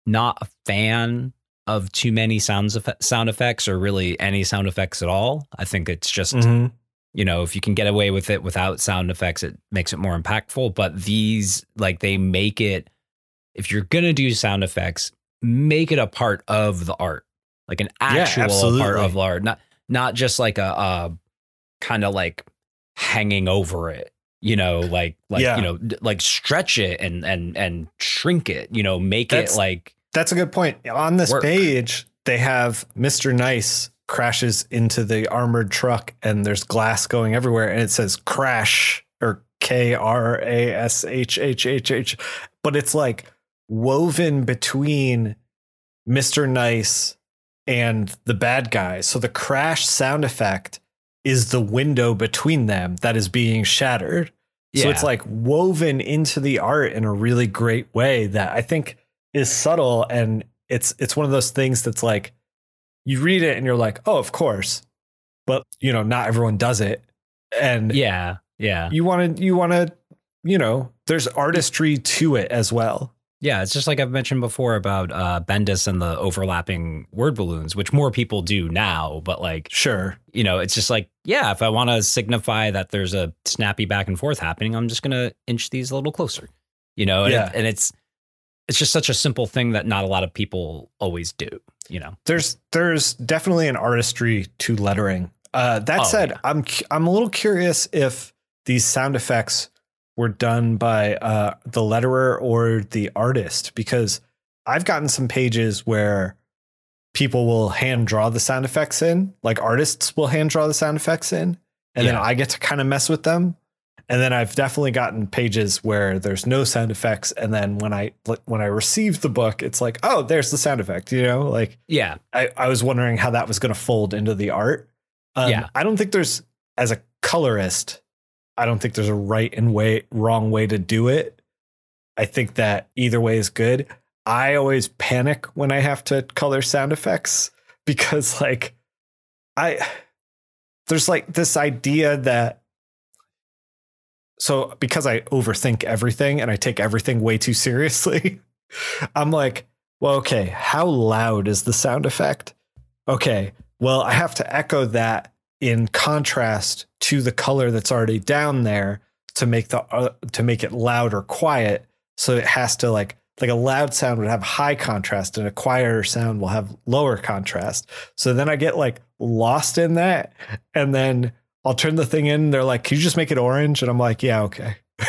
S2: not a fan of too many sounds sound effects or really any sound effects at all. I think it's just mm-hmm. you know, if you can get away with it without sound effects it makes it more impactful, but these like they make it if you're going to do sound effects, make it a part of the art, like an actual yeah, part of the art, not not just like a, a kind of like hanging over it you know like like yeah. you know like stretch it and and and shrink it you know make that's, it like
S1: that's a good point on this work. page they have mr nice crashes into the armored truck and there's glass going everywhere and it says crash or k r a s h h h h but it's like woven between Mr. Nice and the bad guy. So the crash sound effect is the window between them that is being shattered. Yeah. So it's like woven into the art in a really great way that I think is subtle and it's it's one of those things that's like you read it and you're like, "Oh, of course." But, you know, not everyone does it. And
S2: Yeah. Yeah.
S1: You want to you want to, you know, there's artistry to it as well.
S2: Yeah, it's just like I've mentioned before about uh, Bendis and the overlapping word balloons, which more people do now. But like,
S1: sure,
S2: you know, it's just like, yeah, if I want to signify that there's a snappy back and forth happening, I'm just gonna inch these a little closer. You know, and, yeah. and it's it's just such a simple thing that not a lot of people always do. You know,
S1: there's there's definitely an artistry to lettering. Uh, that oh, said, yeah. I'm I'm a little curious if these sound effects were done by uh, the letterer or the artist because I've gotten some pages where people will hand draw the sound effects in, like artists will hand draw the sound effects in, and yeah. then I get to kind of mess with them. And then I've definitely gotten pages where there's no sound effects, and then when I when I received the book, it's like, oh, there's the sound effect. You know, like
S2: yeah.
S1: I, I was wondering how that was going to fold into the art. Um, yeah, I don't think there's as a colorist I don't think there's a right and way wrong way to do it. I think that either way is good. I always panic when I have to color sound effects because like I there's like this idea that so because I overthink everything and I take everything way too seriously, I'm like, well, okay, how loud is the sound effect? Okay, well, I have to echo that in contrast to the color that's already down there to make the uh, to make it loud or quiet. So it has to like like a loud sound would have high contrast and a quieter sound will have lower contrast. So then i get like lost in that. And then i'll turn the thing in they're like can you just make it orange? And i'm like yeah okay.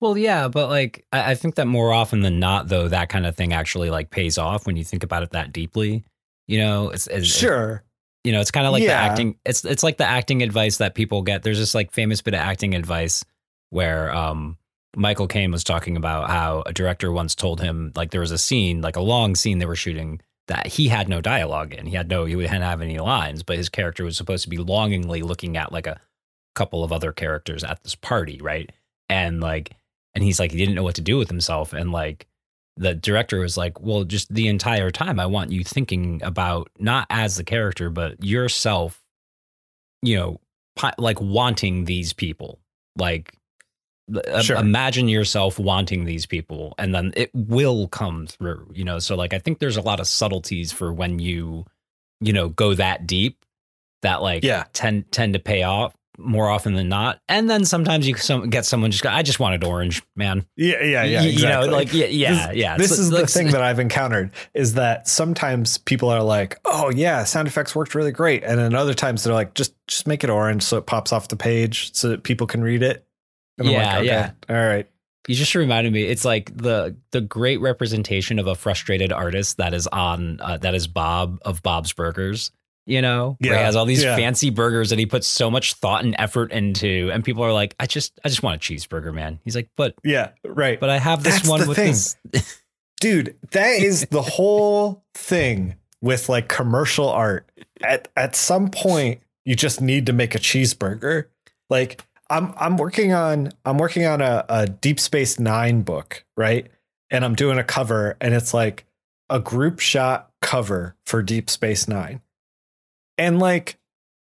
S2: Well yeah but like I, I think that more often than not though that kind of thing actually like pays off when you think about it that deeply you know? It's, it's
S1: sure
S2: you know, it's kind of like yeah. the acting. It's it's like the acting advice that people get. There's this like famous bit of acting advice where um, Michael Caine was talking about how a director once told him like there was a scene, like a long scene they were shooting that he had no dialogue in. He had no, he didn't have any lines, but his character was supposed to be longingly looking at like a couple of other characters at this party, right? And like, and he's like, he didn't know what to do with himself. And like, the director was like, well, just the entire time, I want you thinking about not as the character, but yourself, you know, like wanting these people. Like, sure. imagine yourself wanting these people and then it will come through you know so like i think there's a lot of subtleties for when you you know go that deep that like
S1: yeah.
S2: tend tend to pay off more often than not and then sometimes you some, get someone just go i just wanted orange man
S1: yeah yeah yeah exactly.
S2: you know like yeah yeah
S1: this,
S2: yeah
S1: this is like, the thing that i've encountered is that sometimes people are like oh yeah sound effects worked really great and then other times they're like just just make it orange so it pops off the page so that people can read it
S2: and yeah, like, okay, yeah.
S1: All right.
S2: You just reminded me. It's like the the great representation of a frustrated artist that is on uh, that is Bob of Bob's Burgers. You know, yeah. he has all these yeah. fancy burgers that he puts so much thought and effort into, and people are like, "I just, I just want a cheeseburger, man." He's like, "But
S1: yeah, right."
S2: But I have this
S1: That's
S2: one with
S1: thing.
S2: this.
S1: Dude, that is the whole thing with like commercial art. At at some point, you just need to make a cheeseburger. Like I'm I'm working on I'm working on a, a Deep Space Nine book, right? And I'm doing a cover, and it's like a group shot cover for Deep Space Nine. And like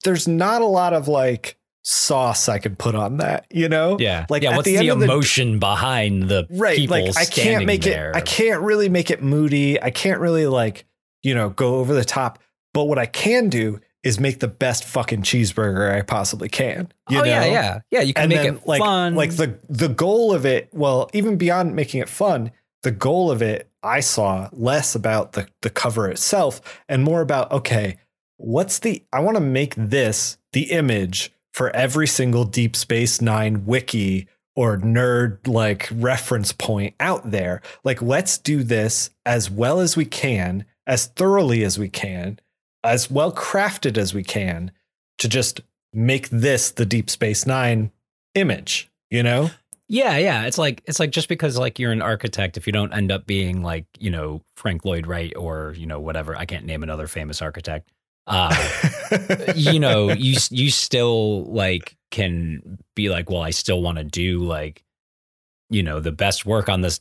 S1: there's not a lot of like sauce I could put on that, you know?
S2: Yeah.
S1: Like
S2: yeah, what's the, the emotion the, behind the
S1: right? like I can't make
S2: there.
S1: it I can't really make it moody. I can't really like, you know, go over the top. But what I can do is make the best fucking cheeseburger I possibly can. You
S2: oh
S1: know?
S2: yeah, yeah, yeah. You can and make then, it
S1: like,
S2: fun.
S1: Like the the goal of it. Well, even beyond making it fun, the goal of it, I saw less about the the cover itself and more about okay, what's the? I want to make this the image for every single Deep Space Nine wiki or nerd like reference point out there. Like, let's do this as well as we can, as thoroughly as we can as well crafted as we can to just make this the Deep Space Nine image, you know?
S2: Yeah, yeah. It's like it's like just because like you're an architect, if you don't end up being like, you know, Frank Lloyd Wright or, you know, whatever, I can't name another famous architect. Uh, you know, you you still like can be like, well, I still want to do like, you know, the best work on this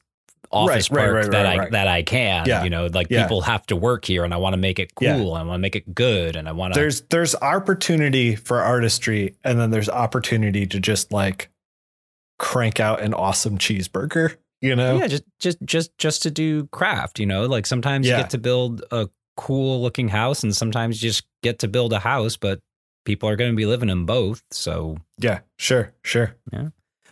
S2: office right, right, right, that I that I can. Yeah. You know, like yeah. people have to work here and I want to make it cool. Yeah. I want to make it good and I want
S1: to There's there's opportunity for artistry and then there's opportunity to just like crank out an awesome cheeseburger, you know?
S2: Yeah, just just just just to do craft, you know? Like sometimes you get to build a cool looking house and sometimes you just get to build a house, but people are going to be living in both. So
S1: Yeah, sure, sure.
S2: Yeah.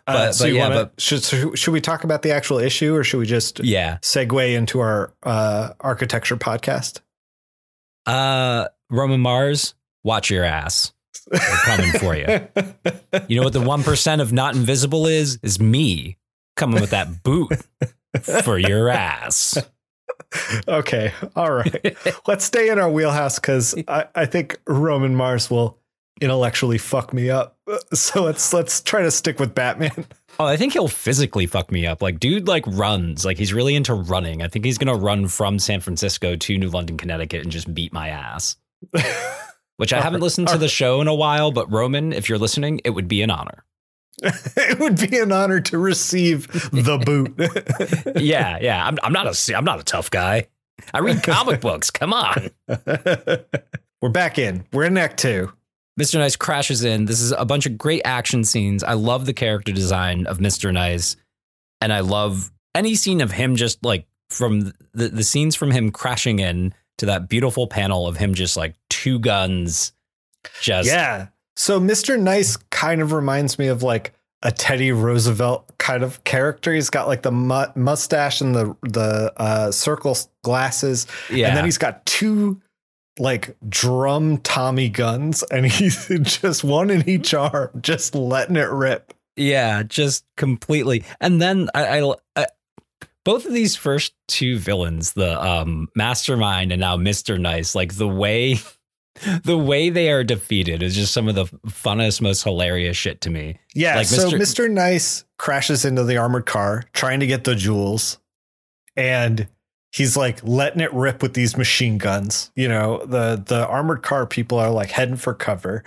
S1: Uh, but, uh, so but yeah, wanna, but should should we talk about the actual issue, or should we just
S2: yeah
S1: segue into our uh, architecture podcast?
S2: Uh, Roman Mars, watch your ass. We're coming for you. You know what the one percent of not invisible is? Is me coming with that boot for your ass.
S1: Okay, all right. Let's stay in our wheelhouse because I, I think Roman Mars will intellectually fuck me up. So let's let's try to stick with Batman.
S2: Oh, I think he'll physically fuck me up. Like, dude, like runs. Like, he's really into running. I think he's gonna run from San Francisco to New London, Connecticut, and just beat my ass. Which I haven't listened to the show in a while, but Roman, if you're listening, it would be an honor.
S1: it would be an honor to receive the boot.
S2: yeah, yeah. I'm, I'm not a I'm not a tough guy. I read comic books. Come on.
S1: We're back in. We're in Act Two.
S2: Mr. Nice crashes in. This is a bunch of great action scenes. I love the character design of Mr. Nice. And I love any scene of him just like from the, the scenes from him crashing in to that beautiful panel of him just like two guns. Just
S1: Yeah. So Mr. Nice kind of reminds me of like a Teddy Roosevelt kind of character. He's got like the mu- mustache and the the uh, circle glasses,
S2: yeah.
S1: and then he's got two like drum Tommy guns and he's just one in each arm, just letting it rip.
S2: Yeah, just completely. And then I, I, I both of these first two villains, the um, mastermind and now Mr. Nice, like the way the way they are defeated is just some of the funnest, most hilarious shit to me.
S1: Yeah. Like so Mr. Mr. Nice crashes into the armored car trying to get the jewels. And he's like letting it rip with these machine guns. You know, the the armored car people are like heading for cover.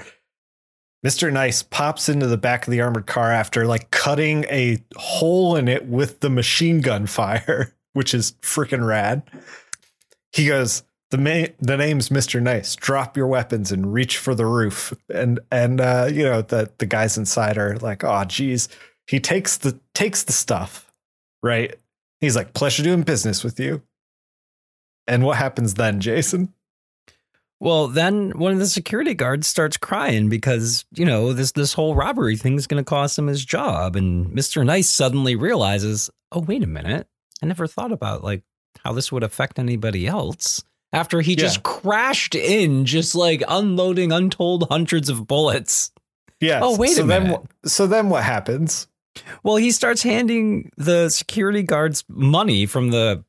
S1: Mr. Nice pops into the back of the armored car after like cutting a hole in it with the machine gun fire, which is freaking rad. He goes, the ma- the name's Mr. Nice. Drop your weapons and reach for the roof. And and uh, you know, the the guys inside are like, oh geez. He takes the takes the stuff, right? He's like, pleasure doing business with you. And what happens then, Jason?
S2: Well, then one of the security guards starts crying because, you know, this this whole robbery thing is going to cost him his job and Mr. Nice suddenly realizes, "Oh, wait a minute. I never thought about like how this would affect anybody else." After he
S1: Yeah.
S2: just crashed in just like unloading untold hundreds of bullets.
S1: Yeah.
S2: Oh, wait a
S1: so then
S2: minute.
S1: wh- so then what happens?
S2: Well, he starts handing the security guards money from the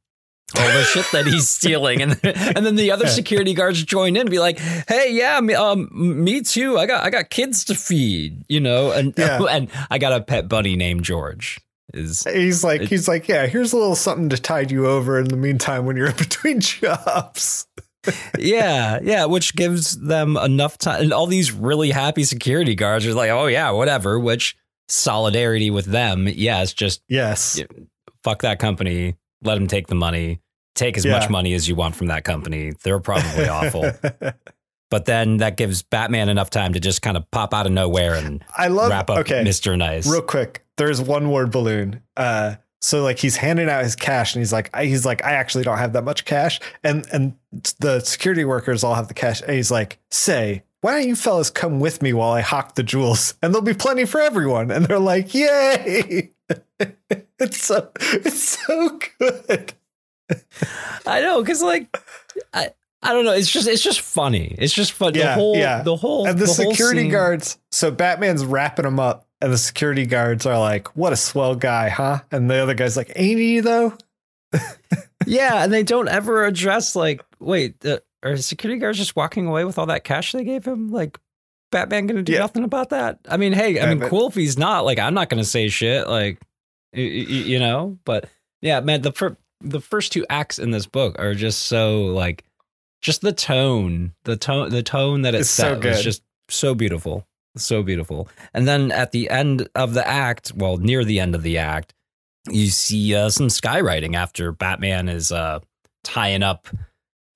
S2: all the shit that he's stealing, and and then the other security guards join in, and be like, "Hey, yeah, me, um, me too. I got I got kids to feed, you know, and
S1: Yeah.
S2: and I got a pet bunny named George." Is
S1: He's like,
S2: It-
S1: he's like, yeah, here's a little something to tide you over in the meantime when you're in between jobs.
S2: yeah, yeah, which gives them enough time, and all these really happy security guards are like, "Oh yeah, whatever." Which solidarity with them, yes, just
S1: Yes.
S2: Fuck that company, let them take the money, take as
S1: Yeah.
S2: much money as you want from that company. They're probably awful. But then that gives Batman enough time to just kind of pop out of nowhere and
S1: I love
S2: wrap up
S1: okay.
S2: Mr. Nice.
S1: Real quick, there's one word balloon. Uh so like he's handing out his cash and he's like I, he's like I actually don't have that much cash. And and the security workers all have the cash. And he's like say why don't you fellas come with me while I hawk the jewels? And there'll be plenty for everyone. And they're like yay! It's so it's so good.
S2: I know, because like I I don't know. It's just it's just funny. It's just fun.
S1: Yeah,
S2: the whole
S1: yeah.
S2: the whole
S1: and the,
S2: whole
S1: security guards so batman's wrapping him up and the security guards are like what a swell guy huh and the other guy's like ain't he though
S2: Yeah, and they don't ever address like, wait, uh, are security guards just walking away with all that cash they gave him? Like, Batman gonna do
S1: Yeah.
S2: nothing about that? I mean, hey, I mean,
S1: Batman-
S2: cool if he's not. Like, I'm not gonna say shit. Like, y- y- y- you know. But yeah, man, the fir- the first two acts in this book are just so like, just the tone, the tone, the tone that it's
S1: It's so
S2: set was just so beautiful, so beautiful. And then at the end of the act, well, near the end of the act, you see uh, some skywriting after Batman is uh, tying up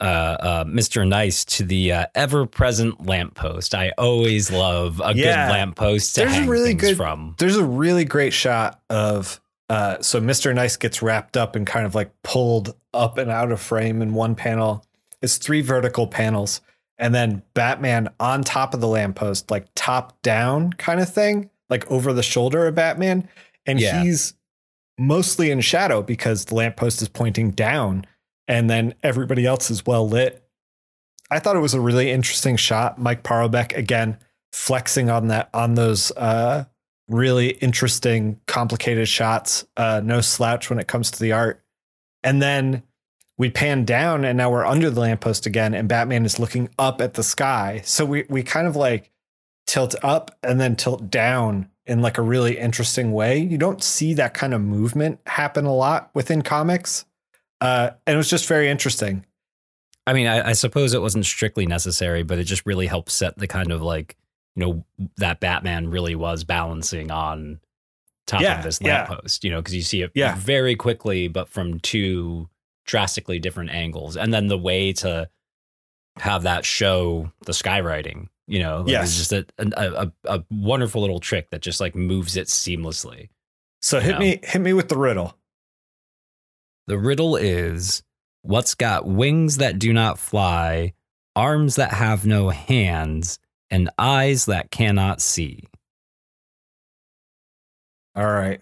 S2: uh, uh, Mr. Nice to the uh, ever-present lamppost. I always love a
S1: Yeah.
S2: good lamppost to
S1: There's a really
S2: things
S1: good-
S2: from.
S1: there's a really great shot of uh so mr nice gets wrapped up and kind of like pulled up and out of frame in one panel it's three vertical panels and then batman on top of the lamppost like top down kind of thing like over the shoulder of batman. And
S2: Yeah.
S1: he's mostly in shadow because the lamppost is pointing down and then everybody else is well lit. I thought it was a really interesting shot. Mike Parobeck again flexing on that on those uh really interesting complicated shots. Uh no slouch when it comes to the art. And then we pan down and now we're under the lamppost again and batman is looking up at the sky so we we kind of like tilt up and then tilt down in like a really interesting way you don't see that kind of movement happen a lot within comics uh and it was just very interesting
S2: I mean, I, I suppose it wasn't strictly necessary, but it just really helped set the kind of like, you know, that Batman really was balancing on top
S1: Yeah,
S2: of this
S1: yeah.
S2: lamppost, you know, because you see it
S1: Yeah.
S2: very quickly, but from two drastically different angles. And then the way to have that show the skywriting, you know, like,
S1: Yes.
S2: is just a, a, a, a wonderful little trick that just like moves it seamlessly.
S1: so hit
S2: Yeah.
S1: me hit me with the riddle
S2: The riddle is what's got wings that do not fly, arms that have no hands, and eyes that cannot see.
S1: All right.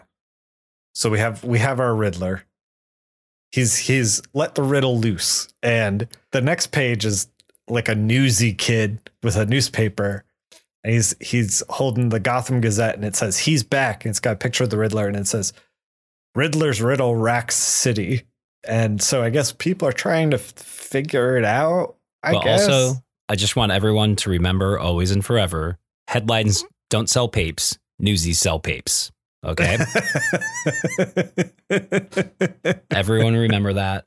S1: So we have we have our Riddler. He's he's let the riddle loose, and the next page is like a newsy kid with a newspaper. And he's he's holding the Gotham Gazette, and it says he's back. And it's got a picture of the Riddler, and it says Riddler's riddle racks city. And so I guess people are trying to f- figure it out. I
S2: but
S1: guess.
S2: also, I just want everyone to remember always and forever headlines mm-hmm. don't sell papes, newsies sell papes. Okay? everyone remember that.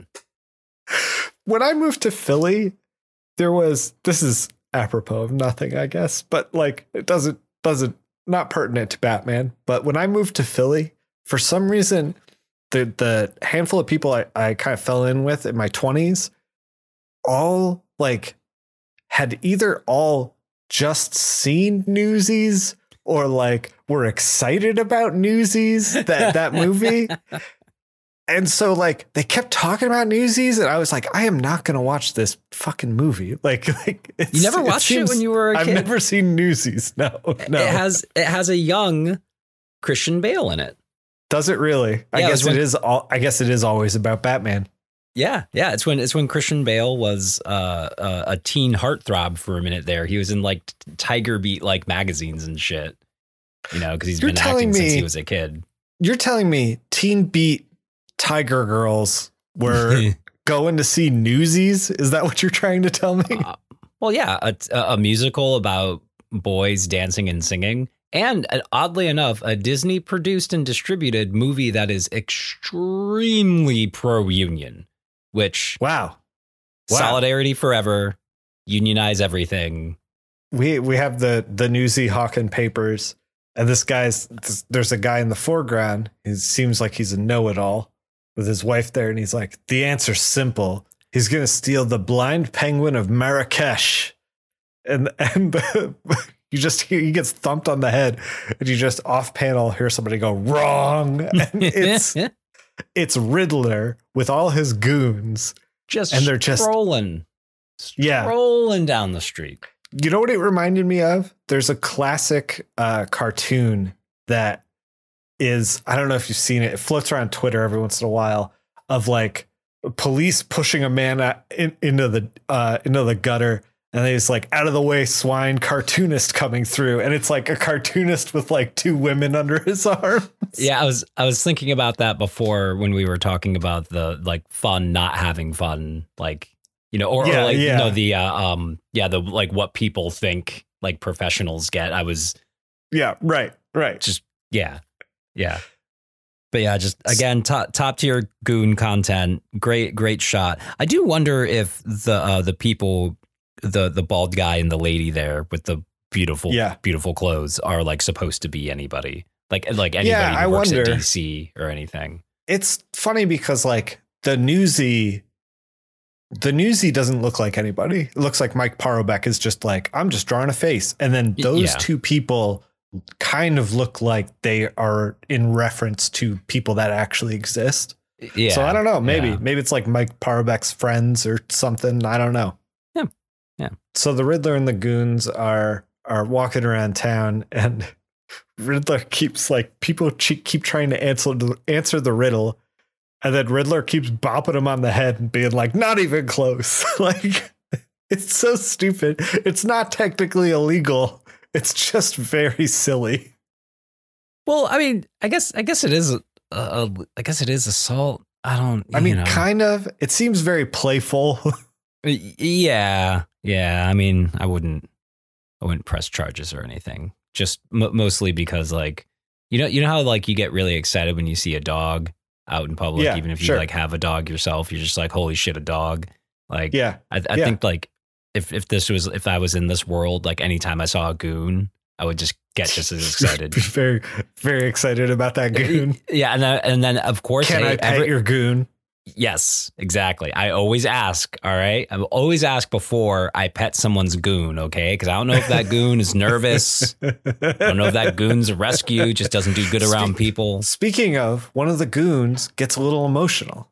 S1: when I moved to Philly, there was this is apropos of nothing, I guess, but like it doesn't doesn't not pertinent to Batman. But when I moved to Philly, for some reason, the the handful of people I, I kind of fell in with in my twenties, all like had either all just seen Newsies or like were excited about Newsies that that movie. And so like they kept talking about Newsies, and I was like, I am not gonna watch this fucking movie. Like, like
S2: you never watched it, it, when you were a
S1: I've
S2: kid?
S1: I've never seen Newsies. No, no.
S2: It has it has a young Christian Bale in it.
S1: Does it really? I
S2: Yeah, it
S1: guess
S2: was when-
S1: it is. All, I guess it is always about Batman.
S2: Yeah, yeah. It's when it's when Christian Bale was uh, a, a teen heartthrob for a minute there. He was in like Tiger Beat like magazines and shit. You know, because he's
S1: You're
S2: been acting since he was a kid.
S1: You're telling me Teen Beat Tiger Girls were going to see Newsies? Is that what you're trying to tell me?
S2: Uh, well, yeah, a, a musical about boys dancing and singing, and uh, oddly enough, a Disney produced and distributed movie that is extremely pro union, which
S1: Wow. Wow.
S2: solidarity forever, unionize everything.
S1: we we have the the newsy Hawken papers, and this guy's there's a guy in the foreground. He seems like he's a know-it-all with his wife there, and he's like, the answer's simple. He's gonna steal the blind penguin of Marrakesh, and and the, you just he gets thumped on the head, and you just off panel hear somebody go wrong, and it's it's Riddler with all his goons.
S2: just
S1: and they're just-
S2: strolling,
S1: Yeah.
S2: strolling down the street.
S1: You know what it reminded me of? There's a classic uh, cartoon that is, I don't know if you've seen it, it floats around Twitter every once in a while of like police pushing a man in, into the uh, into the gutter. And he's like, out of the way, swine cartoonist coming through. And it's like a cartoonist with like two women under his arm.
S2: Yeah, I was I was thinking about that before when we were talking about the like fun not having fun, like you know, or, or
S1: Yeah,
S2: like
S1: yeah.
S2: you know the uh, um yeah the like what people think like professionals get. I was
S1: Yeah, right, right.
S2: just yeah yeah, but yeah, just again top top tier goon content. Great great shot. I do wonder if the uh, the people the the bald guy and the lady there with the beautiful
S1: Yeah.
S2: beautiful clothes are like supposed to be anybody like like anybody
S1: Yeah,
S2: who
S1: I
S2: works
S1: wonder.
S2: at DC or anything.
S1: it's funny because like the newsy the newsy doesn't look like anybody it looks like mike parobeck is just like i'm just drawing a face and then those
S2: yeah.
S1: two people kind of look like they are in reference to people that actually exist
S2: Yeah.
S1: so i don't know maybe
S2: yeah.
S1: maybe it's like mike parobeck's friends or something i don't know
S2: Yeah,
S1: so the riddler and the goons are are walking around town and riddler keeps like people keep trying to answer the answer the riddle and then Riddler keeps bopping him on the head and being like, not even close. like, it's so stupid. It's not technically illegal. It's just very silly.
S2: Well, I mean, I guess I guess it is. I guess it is assault. I don't.
S1: I mean,
S2: know.
S1: kind of. It seems very playful.
S2: Yeah, yeah. I mean, I wouldn't. I wouldn't press charges or anything. Just m- mostly because, like, you know, you know how like you get really excited when you see a dog out in public,
S1: Yeah,
S2: even if you
S1: sure.
S2: like have a dog yourself. You're just like, holy shit, a dog! Like,
S1: yeah.
S2: I, I
S1: Yeah.
S2: think like if if this was if I was in this world, like anytime I saw a goon, I would just get just as excited.
S1: Be very, very excited about that goon.
S2: Yeah, and then, and then of course,
S1: Can
S2: hey,
S1: I pet
S2: every-
S1: your goon?
S2: Yes, exactly. I always ask. All right, I always ask before I pet someone's goon. Okay, because I don't know if that goon is nervous. I don't know if that goon's a rescue, just doesn't do good around people.
S1: Speaking of, one of the goons gets a little emotional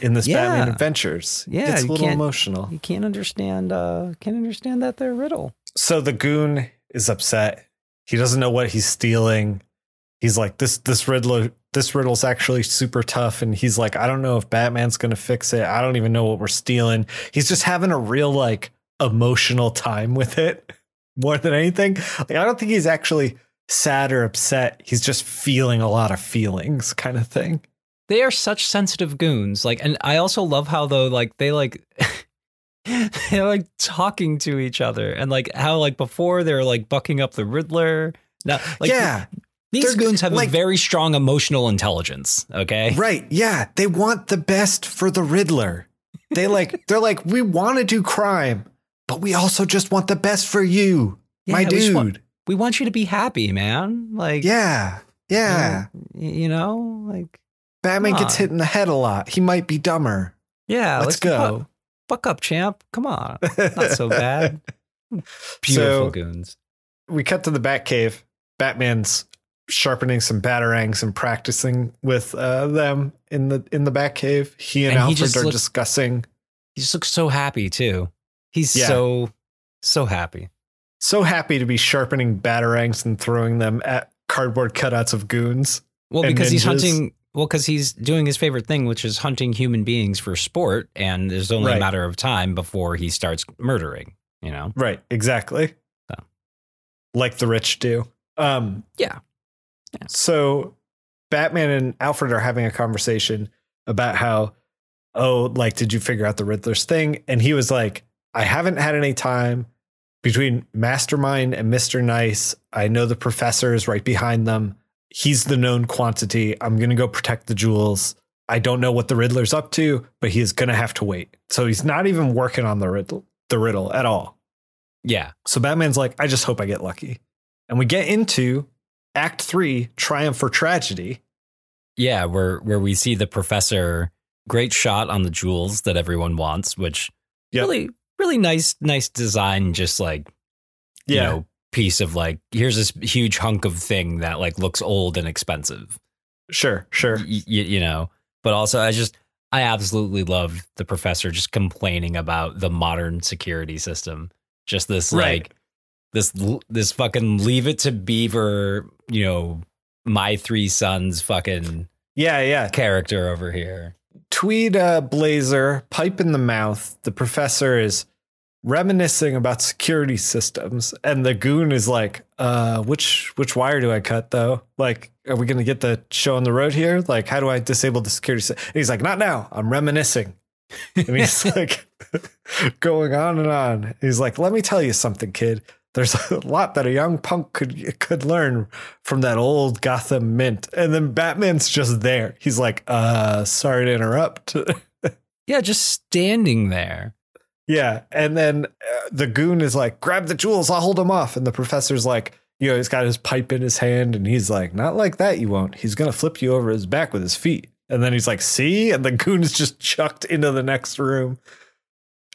S1: in this
S2: Yeah.
S1: Batman Adventures.
S2: Yeah,
S1: gets a little emotional.
S2: You can't understand. Uh, can't understand that they're riddle.
S1: so the goon is upset. He doesn't know what he's stealing. He's like, this this riddler this riddle's actually super tough. And he's like, I don't know if Batman's gonna fix it. I don't even know what we're stealing. He's just having a real like emotional time with it more than anything. Like, I don't think he's actually sad or upset. He's just feeling a lot of feelings, kind of thing.
S2: They are such sensitive goons. Like, and I also love how though, like they like. They're like talking to each other, and like how like before they were like bucking up the Riddler. Now, like
S1: yeah,
S2: these
S1: they're-
S2: goons have
S1: like-
S2: a very strong emotional intelligence. Okay,
S1: right. Yeah, they want the best for the Riddler. they like they're like we want to do crime, but we also just want the best for you, my
S2: Yeah, we
S1: dude.
S2: want- we want you to be happy, man. Like,
S1: yeah, yeah.
S2: you know, like,
S1: Batman gets hit in the head a lot. He might be dumber.
S2: yeah,
S1: Let's
S2: let's,
S1: go.
S2: Fuck, fuck up, champ. Come on, not so bad. Beautiful
S1: So-
S2: goons.
S1: we cut to the Batcave. Batman's sharpening some batarangs and practicing with uh, them in the in the Batcave. He and,
S2: And he
S1: Alfred
S2: just
S1: are discussing.
S2: He just looks so happy too. He's
S1: Yeah.
S2: so so happy.
S1: So happy to be sharpening batarangs and throwing them at cardboard cutouts of goons.
S2: Well, because he's hunting. Well, because he's doing his favorite thing, which is hunting human beings for sport, and there's only
S1: Right.
S2: a matter of time before he starts murdering. You know.
S1: Right, exactly.
S2: So.
S1: Like the rich do. Um,
S2: Yeah. Yeah.
S1: So Batman and Alfred are having a conversation about how, oh, like, did you figure out the Riddler's thing? And he was like, I haven't had any time between Mastermind and Mr. Nice. I know the Perfesser is right behind them. He's the known quantity. I'm going to go protect the jewels. I don't know what the Riddler's up to, but he is going to have to wait. So he's not even working on the riddle, the riddle at all.
S2: Yeah.
S1: So Batman's like, I just hope I get lucky. And we get into Act Three, Triumph or Tragedy.
S2: Yeah. Where where we see the professor. Great shot on the jewels that everyone wants, which
S1: Yep.
S2: really really nice nice design. Just like you know piece of like here's this huge hunk of thing that like looks old and expensive.
S1: sure, sure.
S2: y- you know but also i just i absolutely love the professor just complaining about the modern security system just this
S1: Right.
S2: like this this fucking leave it to beaver you know my three sons fucking
S1: Yeah, yeah.
S2: character over here
S1: Tweed uh, blazer, pipe in the mouth. The professor is reminiscing about security systems, and the goon is like, "Uh, which which wire do I cut though? Like, are we gonna get the show on the road here? Like, how do I disable the security?" sy-" And he's like, "Not now. I'm reminiscing." And he's like going on and on. He's like, "Let me tell you something, kid. There's a lot that a young punk could could learn from that old Gotham mint." And then Batman's just there. He's like, "Uh, sorry to interrupt."
S2: yeah just standing there
S1: yeah, and then uh, the goon is like, "Grab the jewels. I'll hold them off." And the professor's like, you know, he's got his pipe in his hand, and he's like, "Not like that, you won't. He's gonna flip you over his back with his feet." And then he's like, "See?" And the goon is just chucked into the next room.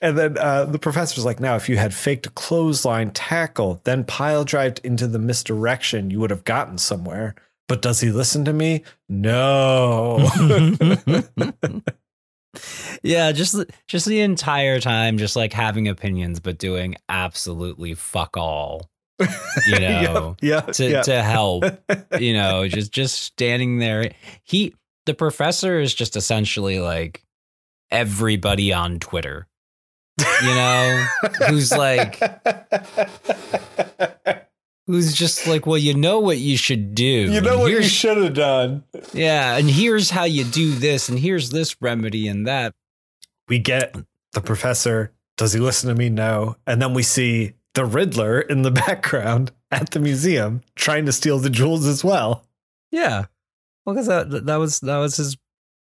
S1: And then uh, the professor's like, "Now, if you had faked a clothesline tackle, then pile drived into the misdirection, you would have gotten somewhere." But does he listen to me? No.
S2: yeah just just the entire time just like having opinions but doing absolutely fuck all you know
S1: yeah,
S2: to
S1: yeah.
S2: to help you know just just standing there he the professor is just essentially like everybody on twitter you know who's like who's just like well you know what you should do
S1: you know what you should have done.
S2: yeah and here's how you do this and here's this remedy and that
S1: we get the professor. Does he listen to me? No. And then we see the Riddler in the background at the museum trying to steal the jewels as well.
S2: yeah well because that that was that was his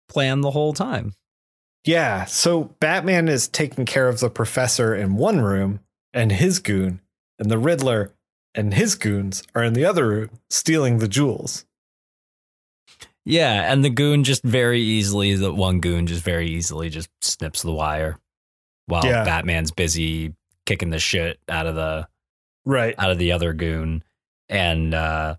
S2: plan the whole time
S1: Yeah. So Batman is taking care of the professor in one room and his goon, and the Riddler and his goons are in the other room stealing the jewels.
S2: Yeah, and the goon just very easily, the one goon just very easily just snips the wire while
S1: Yeah.
S2: Batman's busy kicking the shit out of the
S1: Right.
S2: out of the other goon. And uh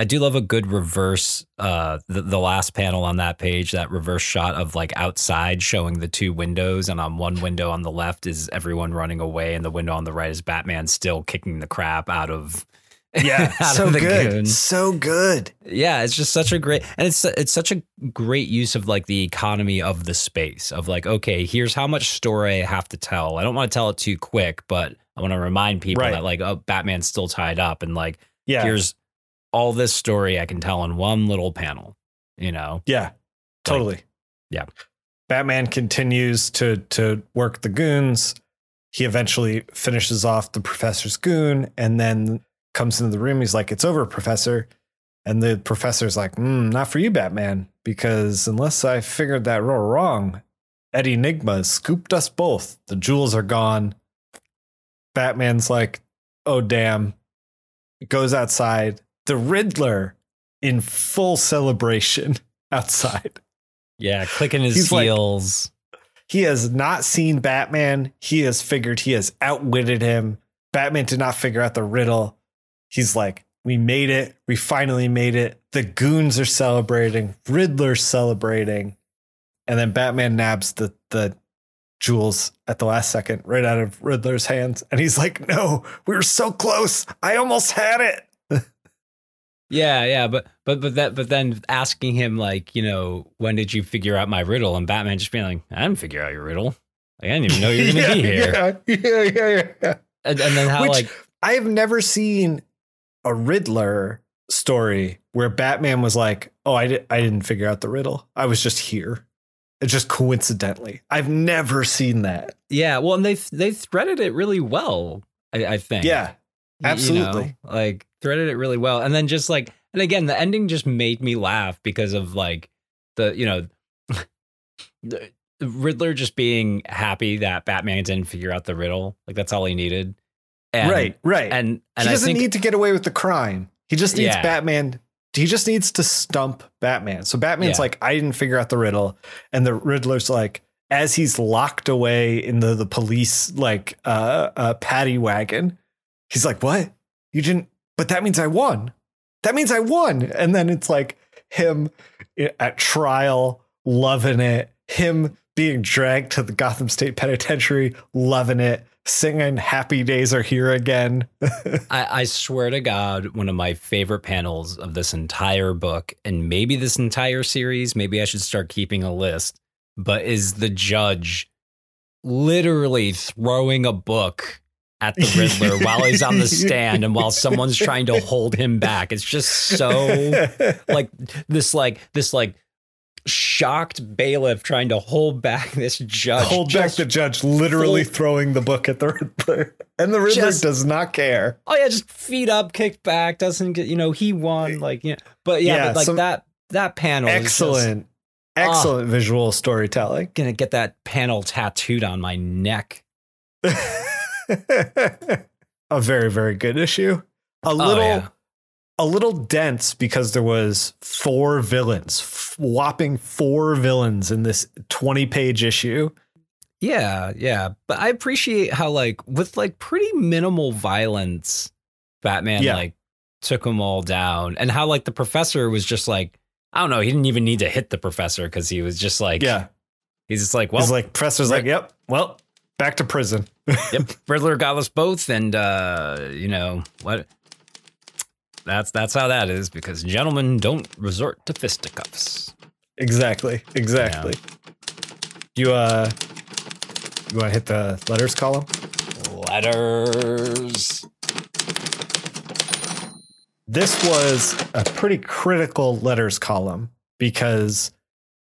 S2: I do love a good reverse uh the, the last panel on that page, that reverse shot of like outside showing the two windows and on one window on the left is everyone running away and the window on the right is Batman still kicking the crap out of
S1: Yeah. so good.
S2: goon.
S1: So good.
S2: Yeah, it's just such a great and it's it's such a great use of like the economy of the space of like okay, here's how much story I have to tell. I don't want to tell it too quick, but I want to remind people
S1: Right.
S2: that like oh, Batman's still tied up and like
S1: Yeah.
S2: here's all this story I can tell in one little panel, you know.
S1: Yeah, totally.
S2: yeah.
S1: Batman continues to to work the goons. He eventually finishes off the professor's goon and then comes into the room. He's like, "It's over, professor." And the professor's like, mm, "Not for you, Batman, because unless I figured that wrong, Eddie Nygma scooped us both. The jewels are gone. Batman's like, oh, damn. Goes outside. The Riddler in full celebration outside.
S2: Yeah, clicking his
S1: He's like-
S2: heels.
S1: He has not seen Batman. He has figured he has outwitted him. Batman did not figure out the riddle. He's like, we made it. We finally made it. The goons are celebrating. Riddler's celebrating. And then Batman nabs the, the jewels at the last second right out of Riddler's hands. And he's like, no, we were so close. I almost had it.
S2: Yeah, yeah, but but but that but then asking him like, you know, when did you figure out my riddle? And Batman just being like, I didn't figure out your riddle. Like, I didn't even know you were gonna
S1: yeah,
S2: be here.
S1: Yeah, yeah, yeah, yeah.
S2: And, and then how
S1: Which-
S2: like
S1: I have never seen a Riddler story where Batman was like, "Oh, I, di- I didn't figure out the riddle. I was just here." It's just coincidentally. I've never seen that.
S2: yeah, well, and they they threaded it really well. I, I think.
S1: Yeah,
S2: Y- you know,
S1: absolutely.
S2: like threaded it really well. And then just like and again, the ending just made me laugh because of like the you know the the Riddler just being happy that Batman didn't figure out the riddle. Like that's all he needed. And,
S1: right, right.
S2: And and
S1: he doesn't
S2: think
S1: need to get away with the crime. He just needs
S2: Yeah.
S1: Batman. He just needs to stump Batman. So Batman's
S2: Yeah.
S1: like, I didn't figure out the riddle, and the Riddler's like, as he's locked away in the the police like uh, uh paddy wagon, he's like, "What? You didn't? But that means I won. That means I won." And then it's like him at trial, loving it. Him being dragged to the Gotham State Penitentiary, loving it. Singing "Happy Days Are Here Again."
S2: I, I swear to God, one of my favorite panels of this entire book, and maybe this entire series, maybe I should start keeping a list, but is the judge literally throwing a book at the Riddler while he's on the stand and while someone's trying to hold him back. It's just so like this like this like shocked bailiff trying to hold back this judge.
S1: hold back the judge, literally
S2: full-
S1: throwing the book at the Riddler, and the Riddler
S2: Just-
S1: does not care.
S2: oh yeah, just feet up, kicked back, doesn't get you know he won like you know, but yeah,
S1: Yeah,
S2: but like
S1: some-
S2: that that panel is just
S1: Excellent, excellent visual storytelling.
S2: gonna get that panel tattooed on my neck.
S1: a very, very good issue. A oh, little,
S2: oh, yeah.
S1: a little dense because there was four villains, whopping four villains in this twenty-page issue.
S2: yeah, yeah, but I appreciate how like with like pretty minimal violence, Batman
S1: Yeah.
S2: like took them all down, and how like the professor was just like. I don't know. He didn't even need to hit the professor because he was just like,
S1: yeah,
S2: he's just like, well,
S1: he's like professor's like, yep, well, back to prison.
S2: yep, Riddler got us both, and uh, you know what? That's that's how that is because gentlemen don't resort to fisticuffs.
S1: Exactly. Exactly. You uh you want to hit the letters column?
S2: Letters.
S1: This was a pretty critical letters column because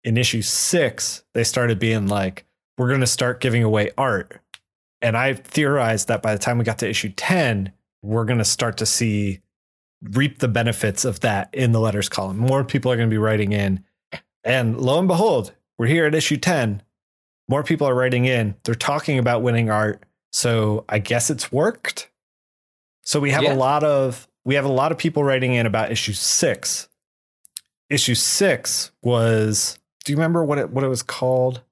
S1: in issue 6 they started being like we're going to start giving away art. And I theorized that by the time we got to issue 10, we're going to start to see reap the benefits of that in the letters column. More people are going to be writing in. And lo and behold, we're here at issue 10. More people are writing in. They're talking about winning art. So I guess it's worked. So we have
S2: Yeah.
S1: a lot of we have a lot of people writing in about issue 6. Issue 6 was do you remember what it what it was called?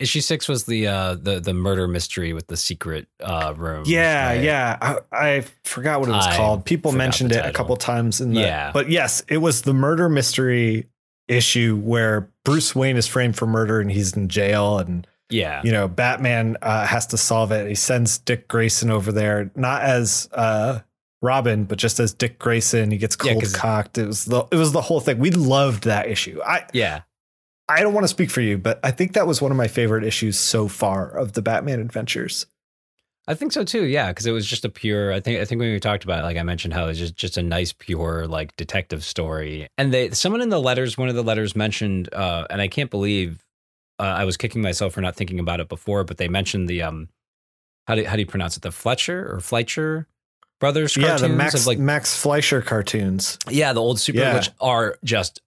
S2: Issue six was the uh the the murder mystery with the secret uh room.
S1: Yeah,
S2: right?
S1: yeah. I, I forgot what it was
S2: I
S1: called. People mentioned it a couple times in the
S2: Yeah.
S1: But yes, it was the murder mystery issue where Bruce Wayne is framed for murder and he's in jail and
S2: Yeah.
S1: you know Batman uh, has to solve it. He sends Dick Grayson over there not as uh Robin, but just as Dick Grayson. He gets
S2: Yeah,
S1: cocked. It was the it was the whole thing. We loved that issue. I
S2: Yeah.
S1: I don't want to speak for you, but I think that was one of my favorite issues so far of the Batman adventures.
S2: I think so too. Yeah, because it was just a pure. I think I think when we talked about it, like I mentioned, how it's just just a nice, pure like detective story. And they someone in the letters, one of the letters mentioned, uh, and I can't believe uh, I was kicking myself for not thinking about it before, but they mentioned the um, how do how do you pronounce it? The Fletcher or Fleischer brothers
S1: yeah, the Max
S2: like
S1: Max Fleischer cartoons.
S2: yeah the old super
S1: Yeah.
S2: which are just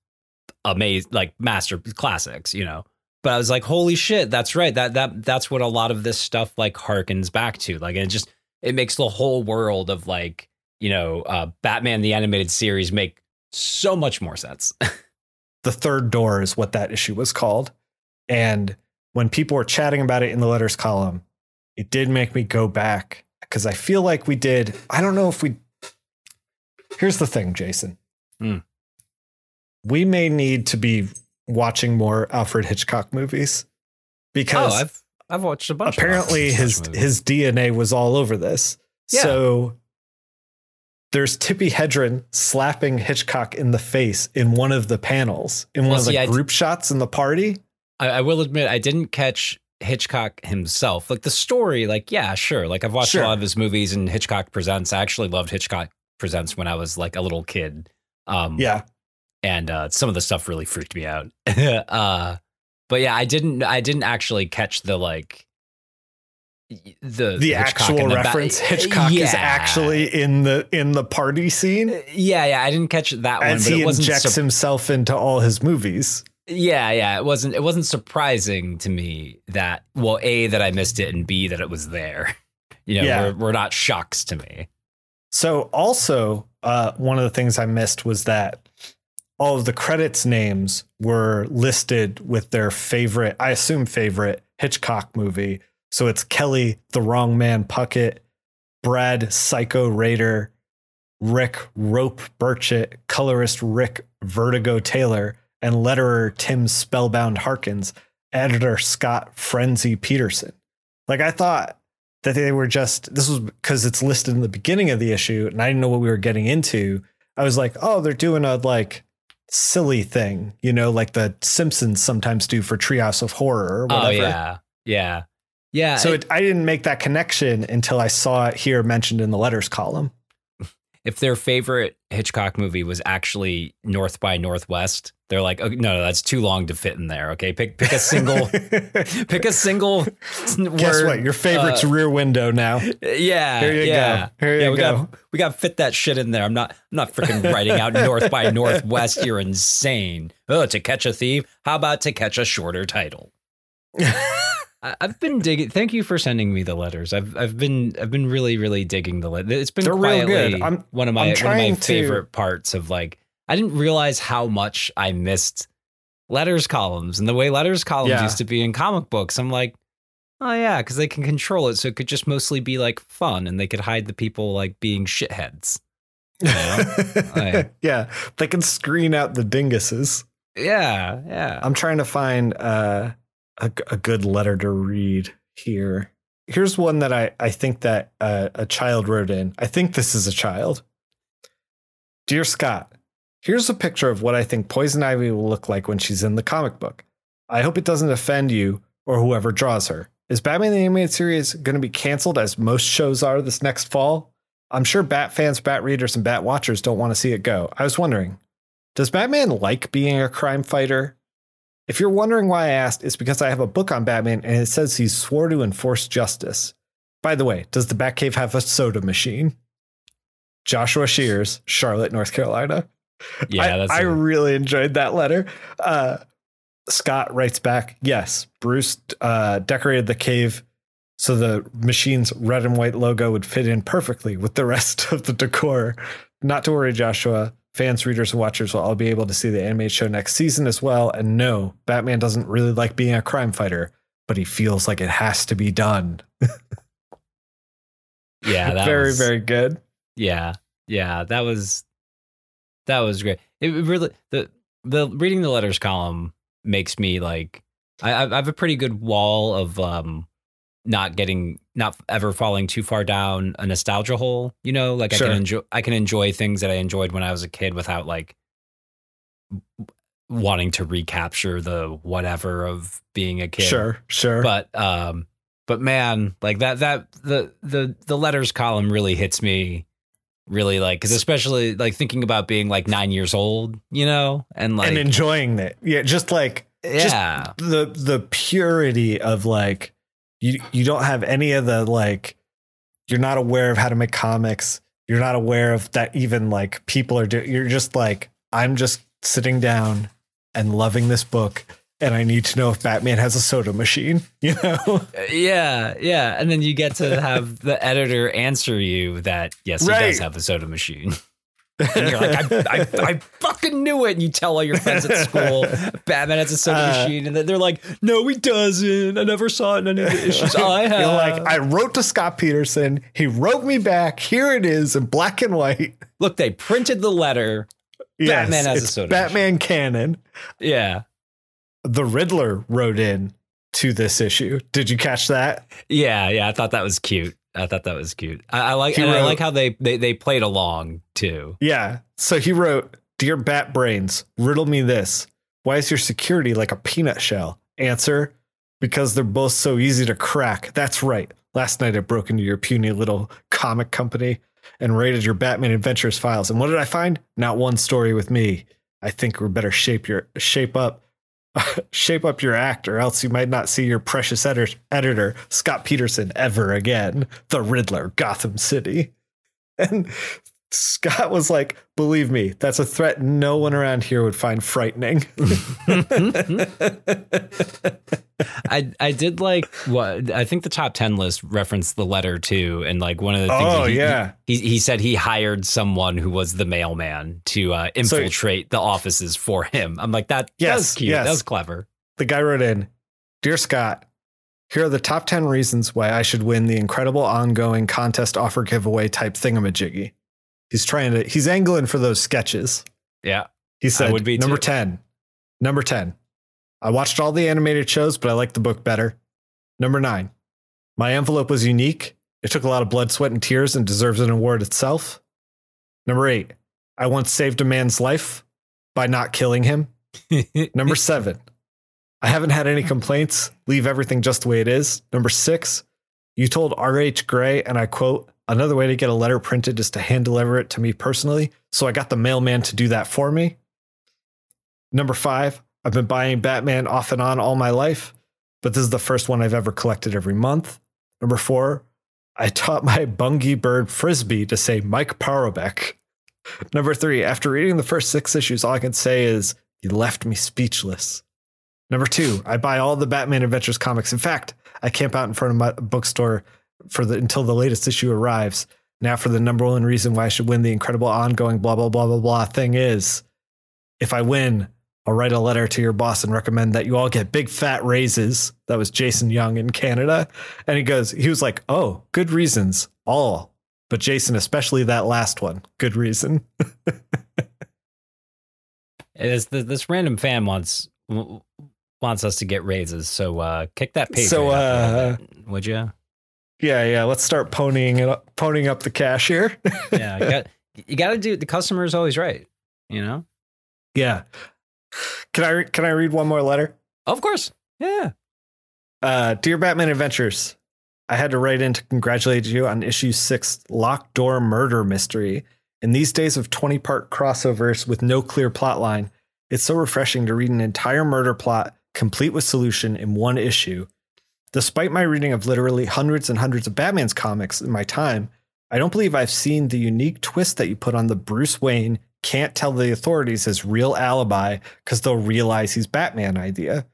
S2: amazing like master classics. You know, but I was like, holy shit, that's right. That that that's what a lot of this stuff like harkens back to. Like it just it makes the whole world of like, you know, uh Batman the animated series make so much more sense.
S1: the third door is what that issue was called. And when people were chatting about it in the letters column, it did make me go back because I feel like we did. I don't know if we. Here's the thing, Jason.
S2: Hmm.
S1: We may need to be watching more Alfred Hitchcock movies because
S2: oh, I've I've watched a bunch.
S1: apparently his his DNA was all over this.
S2: Yeah.
S1: So there's Tippi Hedren slapping Hitchcock in the face in one of the panels in one
S2: Well,
S1: of the
S2: see, I d-
S1: group shots in the party.
S2: I, I will admit I didn't catch Hitchcock himself. Like the story, like yeah, sure. Like I've watched
S1: Sure.
S2: a lot of his movies and Hitchcock Presents. I actually loved Hitchcock Presents when I was like a little kid. Um,
S1: Yeah.
S2: And uh, some of the stuff really freaked me out. uh, but yeah, I didn't. I didn't actually catch the like the
S1: The
S2: Hitchcock
S1: actual
S2: the ba-
S1: reference Hitchcock is actually in the in the party scene
S2: Yeah, yeah, I didn't catch that one,
S1: as he
S2: it wasn't.
S1: injects himself into all his movies.
S2: yeah, yeah, it wasn't. It wasn't surprising to me that well, a that I missed it, and b that it was there. You know,
S1: Yeah.
S2: were, were not shocks to me.
S1: So also, uh, one of the things I missed was that all of the credits names were listed with their favorite, I assume favorite Hitchcock movie. So it's Kelly, The Wrong Man Puckett, Brad, Psycho Rader, Rick, Rope Burchett, colorist Rick, Vertigo Taylor, and letterer Tim Spellbound Harkins, editor Scott Frenzy Peterson. Like I thought that they were just this was because it's listed in the beginning of the issue and I didn't know what we were getting into. I was like, oh, they're doing a like silly thing, you know, like the Simpsons sometimes do for Treehouse of Horror or oh, whatever.
S2: Oh yeah, yeah, yeah.
S1: So
S2: it-
S1: it, I didn't make that connection until I saw it here mentioned in the letters column.
S2: if their favorite Hitchcock movie was actually North by Northwest, they're like, oh, no, no, that's too long to fit in there. Okay, pick pick a single, pick a single.
S1: Guess
S2: word,
S1: what? Your favorite's
S2: uh,
S1: Rear Window now.
S2: Yeah,
S1: Here you
S2: yeah.
S1: go. Here
S2: yeah,
S1: you
S2: we
S1: go.
S2: got we got to fit that shit in there. I'm not I'm not freaking writing out North by Northwest. You're insane. Oh, to catch a thief. How about to catch a shorter title? I've been digging. Thank you for sending me the letters. I've I've been I've been really really digging the letters. It's been
S1: They're real
S2: quietly
S1: good. I'm-
S2: one of my one of my
S1: trying to-
S2: favorite parts of like. I didn't realize how much I missed letters columns and the way letters columns
S1: Yeah.
S2: used to be in comic books. I'm like, oh yeah, because they can control it, so it could just mostly be like fun, and they could hide the people like being shitheads. You know? I-
S1: yeah, they can screen out the dinguses.
S2: yeah, yeah.
S1: I'm trying to find uh, a, a good letter to read here. Here's one that I, I think that uh, a child wrote in. I think this is a child. Dear Scott, here's a picture of what I think Poison Ivy will look like when she's in the comic book. I hope it doesn't offend you or whoever draws her. Is Batman the Animated Series going to be canceled as most shows are this next fall? I'm sure Bat fans, Bat readers, and Bat watchers don't want to see it go. I was wondering, does Batman like being a crime fighter? If you're wondering why I asked, it's because I have a book on Batman and it says he swore to enforce justice. By the way, does the Batcave have a soda machine? Joshua Shears, Charlotte, North Carolina.
S2: yeah,
S1: I,
S2: that's
S1: I
S2: a-
S1: really enjoyed that letter. Uh, Scott writes back, yes, Bruce uh, decorated the cave so the machine's red and white logo would fit in perfectly with the rest of the decor. Not to worry, Joshua. Fans, readers, and watchers will all be able to see the animated show next season as well. And no, Batman doesn't really like being a crime fighter, but he feels like it has to be done.
S2: yeah, that
S1: very,
S2: was,
S1: very good.
S2: Yeah, yeah, that was that was great. It really the the reading the letters column makes me like I I have a pretty good wall of um not getting not ever falling too far down a nostalgia hole. You know, like I can enjoy I can enjoy things that I enjoyed when I was a kid without like wanting to recapture the whatever of being a kid
S1: Sure, sure.
S2: but um but man like that that the the the letters column really hits me really like because especially like thinking about being like nine years old you know and like
S1: and enjoying it. Yeah, just like just
S2: yeah
S1: the the purity of like you you don't have any of the like you're not aware of how to make comics you're not aware of that even like people are doing you're just like i'm just sitting down and loving this book and I need to know if Batman has a soda machine. You know, uh,
S2: Yeah, yeah. And then you get to have the editor answer you that yes, he
S1: Right.
S2: does have a soda machine. And you're like, I, I, I fucking knew it. And you tell all your friends at school, Batman has a soda
S1: Uh,
S2: machine. And they're like, no, he doesn't. I never saw it in any of the issues I have.
S1: you're like I wrote to Scott Peterson. He wrote me back. Here it is in black and white.
S2: Look, they printed the letter.
S1: Yes,
S2: Batman has a soda
S1: Batman canon.
S2: Yeah.
S1: The Riddler wrote in to this issue. Did you catch that?
S2: Yeah, yeah. I thought that was cute. I thought that was cute. I, I like
S1: He
S2: and I like how they, they they played along too.
S1: Yeah. So he wrote, Dear Bat Brains, riddle me this. Why is your security like a peanut shell? Answer, because they're both so easy to crack. That's right. Last night I broke into your puny little comic company and raided your Batman Adventures files. And what did I find? Not one story with me. I think we better shape your shape up shape up your act or else you might not see your precious editor, editor Scott Peterson ever again. The Riddler, Gotham City. And Scott was like, believe me, that's a threat no one around here would find frightening.
S2: I I did like what I think the top ten list referenced the letter too, and like one of the things.
S1: Oh,
S2: he,
S1: yeah.
S2: he, he said he hired someone who was the mailman to uh, infiltrate the offices for him. I'm like that. that
S1: Yes,
S2: was cute.
S1: yes.
S2: That was clever.
S1: the guy wrote in, Dear Scott, here are the top 10 reasons why I should win the incredible ongoing contest offer giveaway type thingamajiggy. He's trying to, he's angling for those sketches.
S2: Yeah.
S1: He said,
S2: would be
S1: number
S2: too.
S1: 10. Number 10. I watched all the animated shows, but I liked the book better. Number nine. My envelope was unique. It took a lot of blood, sweat, and tears and deserves an award itself. Number eight. I once saved a man's life by not killing him. Number seven. I haven't had any complaints. Leave everything just the way it is. Number six. You told R.H. Gray, and I quote, another way to get a letter printed is to hand deliver it to me personally. So I got the mailman to do that for me. Number five, I've been buying Batman off and on all my life, but this is the first one I've ever collected every month. Number four, I taught my bungie bird frisbee to say Mike Parobeck. Number three, after reading the first six issues, all I can say is he left me speechless. Number two, I buy all the Batman Adventures comics. In fact, I camp out in front of my bookstore for the until the latest issue arrives. Now, for the number one reason why I should win the incredible ongoing blah blah blah blah blah thing is, if I win, I'll write a letter to your boss and recommend that you all get big fat raises. That was Jason Young in Canada, and he goes, he was like, oh, good reasons, all, but Jason, especially that last one, good reason.
S2: The, this random fan wants wants us to get raises, so uh, kick that page.
S1: So, uh,
S2: would you?
S1: Yeah, yeah. Let's start ponying it up, ponying up the cash here.
S2: Yeah, you got, you got to do. The customer is always right. You know.
S1: yeah. Can I can I read one more letter?
S2: Of course. Yeah.
S1: Uh, dear Batman Adventures, I had to write in to congratulate you on issue six, Locked Door Murder Mystery. In these days of 20 part crossovers with no clear plot line, it's so refreshing to read an entire murder plot complete with solution in one issue. Despite my reading of literally hundreds and hundreds of Batman's comics in my time, I don't believe I've seen the unique twist that you put on the Bruce Wayne can't tell the authorities his real alibi because they'll realize he's Batman idea.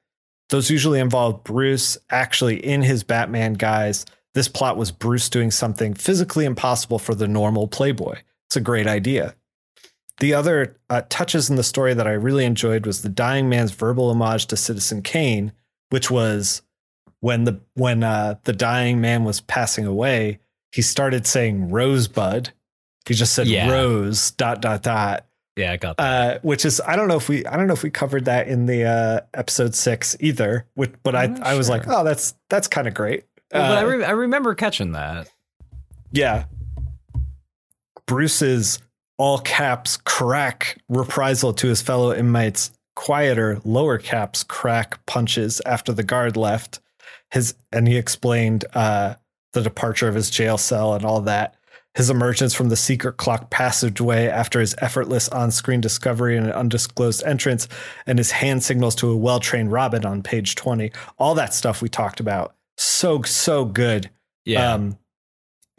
S1: Those usually involve Bruce actually in his Batman guise. This plot was Bruce doing something physically impossible for the normal Playboy. It's a great idea. The other uh, touches in the story that I really enjoyed was the dying man's verbal homage to Citizen Kane, which was when the when uh, the dying man was passing away, he started saying Rosebud. He just said
S2: Yeah.
S1: Rose dot dot dot
S2: Yeah, I got that.
S1: uh, which is I don't know if we I don't know if we covered that in the uh, episode six either. Which, but I
S2: I'm not
S1: I was like, oh, that's that's kind of great.
S2: Well, but I,
S1: Uh,
S2: re- I remember catching that.
S1: yeah, Bruce's all caps crack reprisal to his fellow inmates, quieter lower caps crack punches after the guard left. His and he explained uh, the departure of his jail cell and all that. His emergence from the secret clock passageway after his effortless on screen discovery and an undisclosed entrance, and his hand signals to a well trained Robin on page 20. All that stuff we talked about. So, so good.
S2: Yeah.
S1: Um,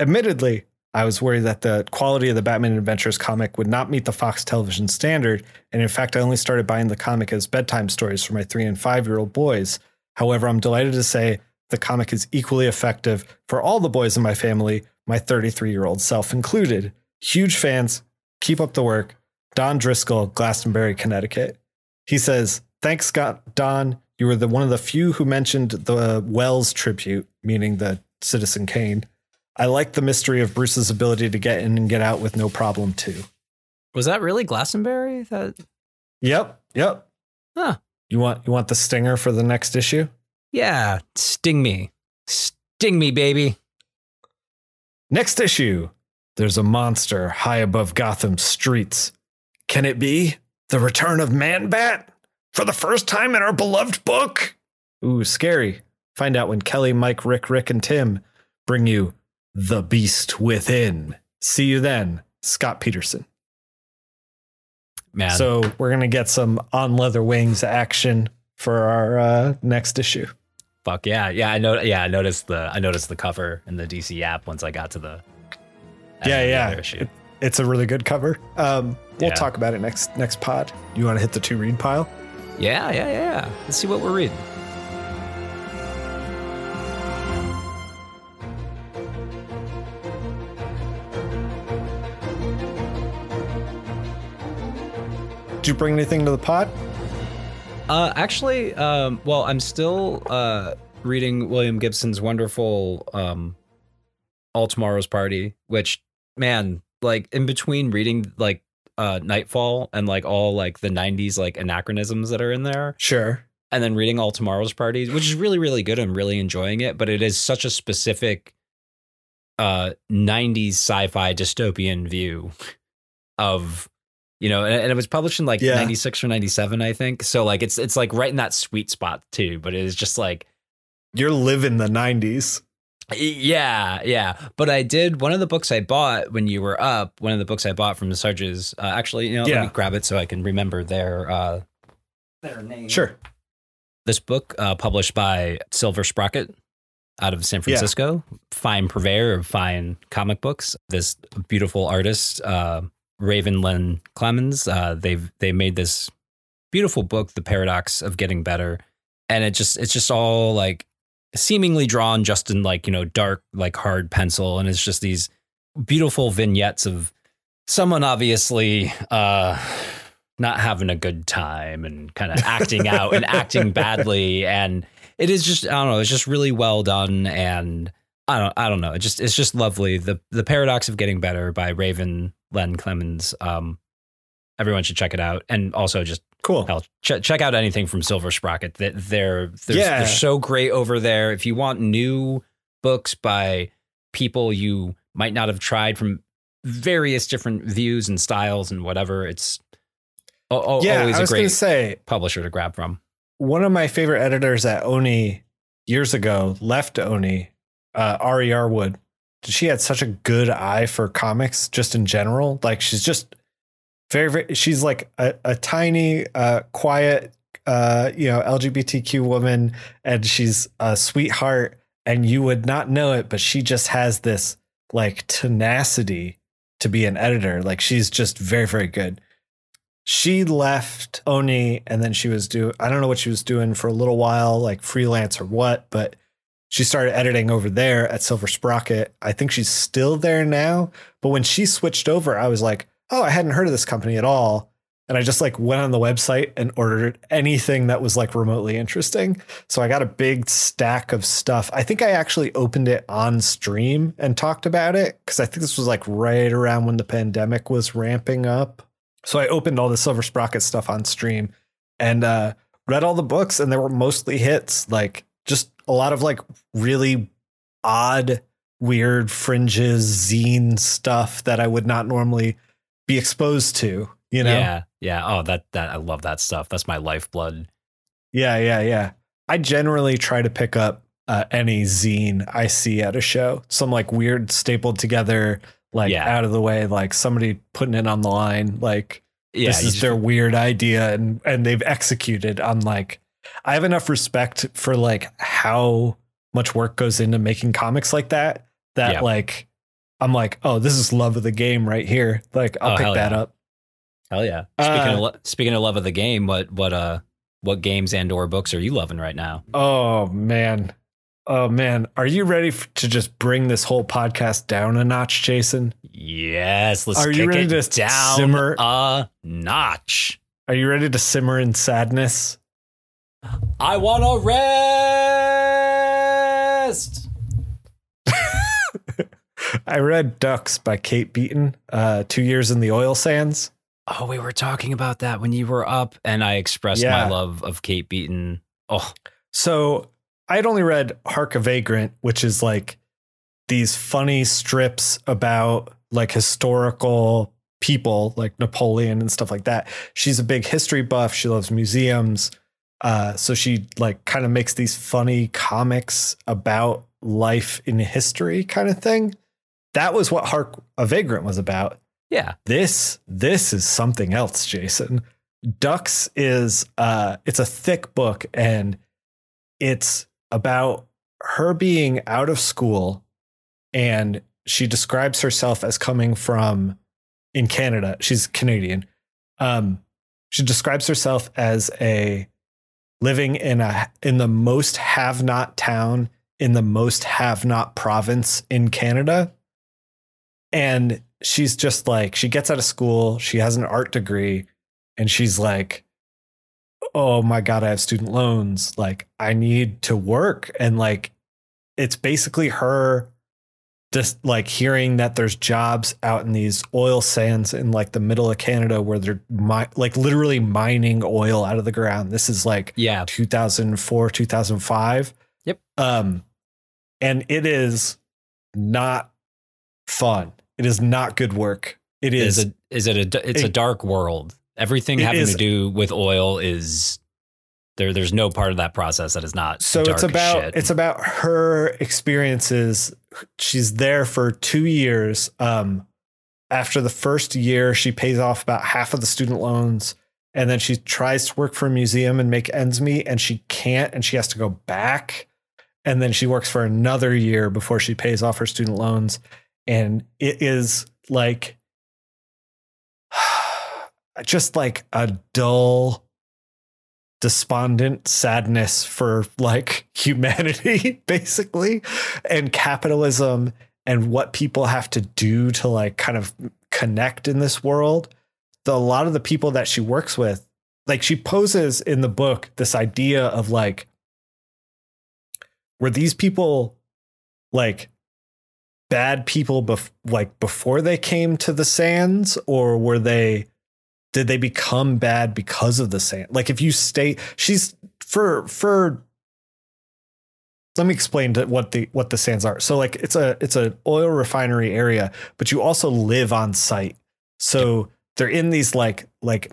S1: admittedly, I was worried that the quality of the Batman Adventures comic would not meet the Fox television standard. And in fact, I only started buying the comic as bedtime stories for my three and five year old boys. However, I'm delighted to say the comic is equally effective for all the boys in my family, my 33 year old self included. Huge fans. Keep up the work. Don Driscoll, Glastonbury, Connecticut. He says, Thanks, Scott. Don, you were the one of the few who mentioned the Welles tribute, meaning the Citizen Kane. I like the mystery of Bruce's ability to get in and get out with no problem too.
S2: Was that really Glastonbury? That
S1: Yep, yep.
S2: Huh.
S1: You want you want the stinger for the next issue?
S2: yeah, sting me, sting me, baby.
S1: Next issue. There's a monster high above Gotham's streets. Can it be the return of Man Bat for the first time in our beloved book? Ooh, scary. Find out when Kelly, Mike, Rick, Rick, and Tim bring you The Beast Within. See you then, Scott Peterson.
S2: Man,
S1: So we're gonna get some on leather wings action for our uh, next issue.
S2: fuck yeah, yeah. I know. Yeah, I noticed the I noticed the cover in the DC app once I got to the
S1: Yeah, yeah.
S2: issue.
S1: It- it's a really good cover. Um, we'll
S2: Yeah.
S1: talk about it next next pod. You want to hit the two read pile?
S2: Yeah, yeah, yeah. Let's see what we're reading.
S1: You bring anything to the pod?
S2: Uh, actually, um, well, I'm still uh reading William Gibson's wonderful um, All Tomorrow's Party, which man, like in between reading like uh Knightfall and like all like the '90s like anachronisms that are in there,
S1: Sure.
S2: and then reading All Tomorrow's Party, which is really really good. I'm really enjoying it, but it is such a specific uh 90s sci-fi dystopian view of you know and, and it was published in like
S1: Yeah.
S2: 96 or 97 i think so like it's it's like right in that sweet spot too but it is just like
S1: You're living the '90s.
S2: yeah yeah but i did one of the books i bought when you were up one of the books i bought from the sarges uh, actually you know let me grab it so i can remember their uh their name
S1: Sure.
S2: this book uh, published by Silver Sprocket out of San
S1: Yeah.
S2: Francisco, fine purveyor of fine comic books. This beautiful artist, uh, Raven Len Clemens, uh, they've they made this beautiful book, The Paradox of Getting Better, and it just it's just all like seemingly drawn just in like you know dark like hard pencil, and it's just these beautiful vignettes of someone obviously uh not having a good time and kind of acting out and acting badly. And it is just I don't know it's just really well done. And I don't I don't know it just it's just lovely. The the paradox of getting better by Raven Len Clemens um everyone should check it out and also just
S1: Cool.
S2: hell ch- check out anything from Silver Sprocket that they're they're,
S1: Yeah.
S2: they're so great over there if you want new books by people you might not have tried from various different views and styles and whatever it's o-
S1: yeah,
S2: always
S1: I
S2: a
S1: was going
S2: great
S1: to say
S2: publisher to grab from
S1: one of my favorite editors at Oni years ago left Oni, uh, Ari Yarwood. She had such a good eye for comics just in general. Like she's just very, very she's like a, a tiny, uh, quiet, uh, you know, LGBTQ woman, and she's a sweetheart, and you would not know it, but she just has this like tenacity to be an editor. Like she's just very, very good she left Oni and then she was doing I don't know what she was doing for a little while, like freelance or what, but she started editing over there at Silver Sprocket. I think she's still there now. But when she switched over, I was like, oh, I hadn't heard of this company at all. And I just like went on the website and ordered anything that was like remotely interesting. So I got a big stack of stuff. I think I actually opened it on stream and talked about it because I think this was like right around when the pandemic was ramping up. So I opened all the Silver Sprocket stuff on stream and uh, read all the books, and they were mostly hits. Like just a lot of like really odd, weird fringes, zine stuff that I would not normally be exposed to. You know?
S2: yeah yeah oh that that I love that stuff that's my lifeblood
S1: Yeah, yeah, yeah. I generally try to pick up uh, any zine I see at a show. Some like weird stapled together, like
S2: Yeah.
S1: out of the way, like somebody putting it on the line. Like
S2: yeah
S1: this is
S2: just-
S1: their weird idea, and and they've executed on like. I have enough respect for like how much work goes into making comics like that. That
S2: Yeah.
S1: like I'm like, oh, this is love of the game right here. Like, I'll
S2: Oh,
S1: pick that
S2: yeah.
S1: up.
S2: Hell yeah. Speaking
S1: Uh,
S2: of lo- speaking of love of the game, what what uh what games and or books are you loving right now?
S1: Oh man. Oh man. Are you ready f- to just bring this whole podcast down a notch, Jason?
S2: Yes, let's
S1: Are you ready
S2: it
S1: to
S2: down
S1: simmer?
S2: a notch.
S1: Are you ready to simmer in sadness?
S2: I want to rest.
S1: I read Ducks by Kate Beaton, uh, Two Years in the Oil Sands.
S2: Oh, we were talking about that when you were up, and I expressed
S1: Yeah.
S2: my love of Kate Beaton. Oh,
S1: So I'd only read Hark a Vagrant, which is like these funny strips about like historical people like Napoleon and stuff like that. She's a big history buff. She loves museums. Uh, so she like kind of makes these funny comics about life in history kind of thing. That was what Hark a Vagrant was about.
S2: yeah.
S1: This this is something else, Jason. Ducks is uh it's a thick book and it's about her being out of school and she describes herself as coming from in Canada. She's Canadian. Um she describes herself as a living in a in the most have not town in the most have not province in Canada. And she's just like, she gets out of school, she has an art degree, and she's like, oh my God, I have student loans. Like, I need to work. And like, it's basically her just like hearing that there's jobs out in these oil sands in like the middle of Canada where they're mi- like literally mining oil out of the ground. This is like
S2: Yeah.
S1: 2004 2005
S2: Yep.
S1: um and it is not fun it is not good work it
S2: Is
S1: is
S2: it is it a it's a dark world. Everything having
S1: is-
S2: to do with oil is there there's no part of that process that is not
S1: so it's about
S2: shit.
S1: it's about her experiences she's there for two years um after the first year she pays off about half of the student loans and then she tries to work for a museum and make ends meet and she can't and she has to go back. And then she works for another year before she pays off her student loans. And it is like just like a dull despondent sadness for like humanity basically and capitalism and what people have to do to like kind of connect in this world the, a lot of the people that she works with like she poses in the book this idea of like were these people like bad people bef- like before they came to the sands or were they did they become bad because of the sand? Like if you stay she's for for let me explain to what the what the sands are. So like it's a it's an oil refinery area but you also live on site. So they're in these like like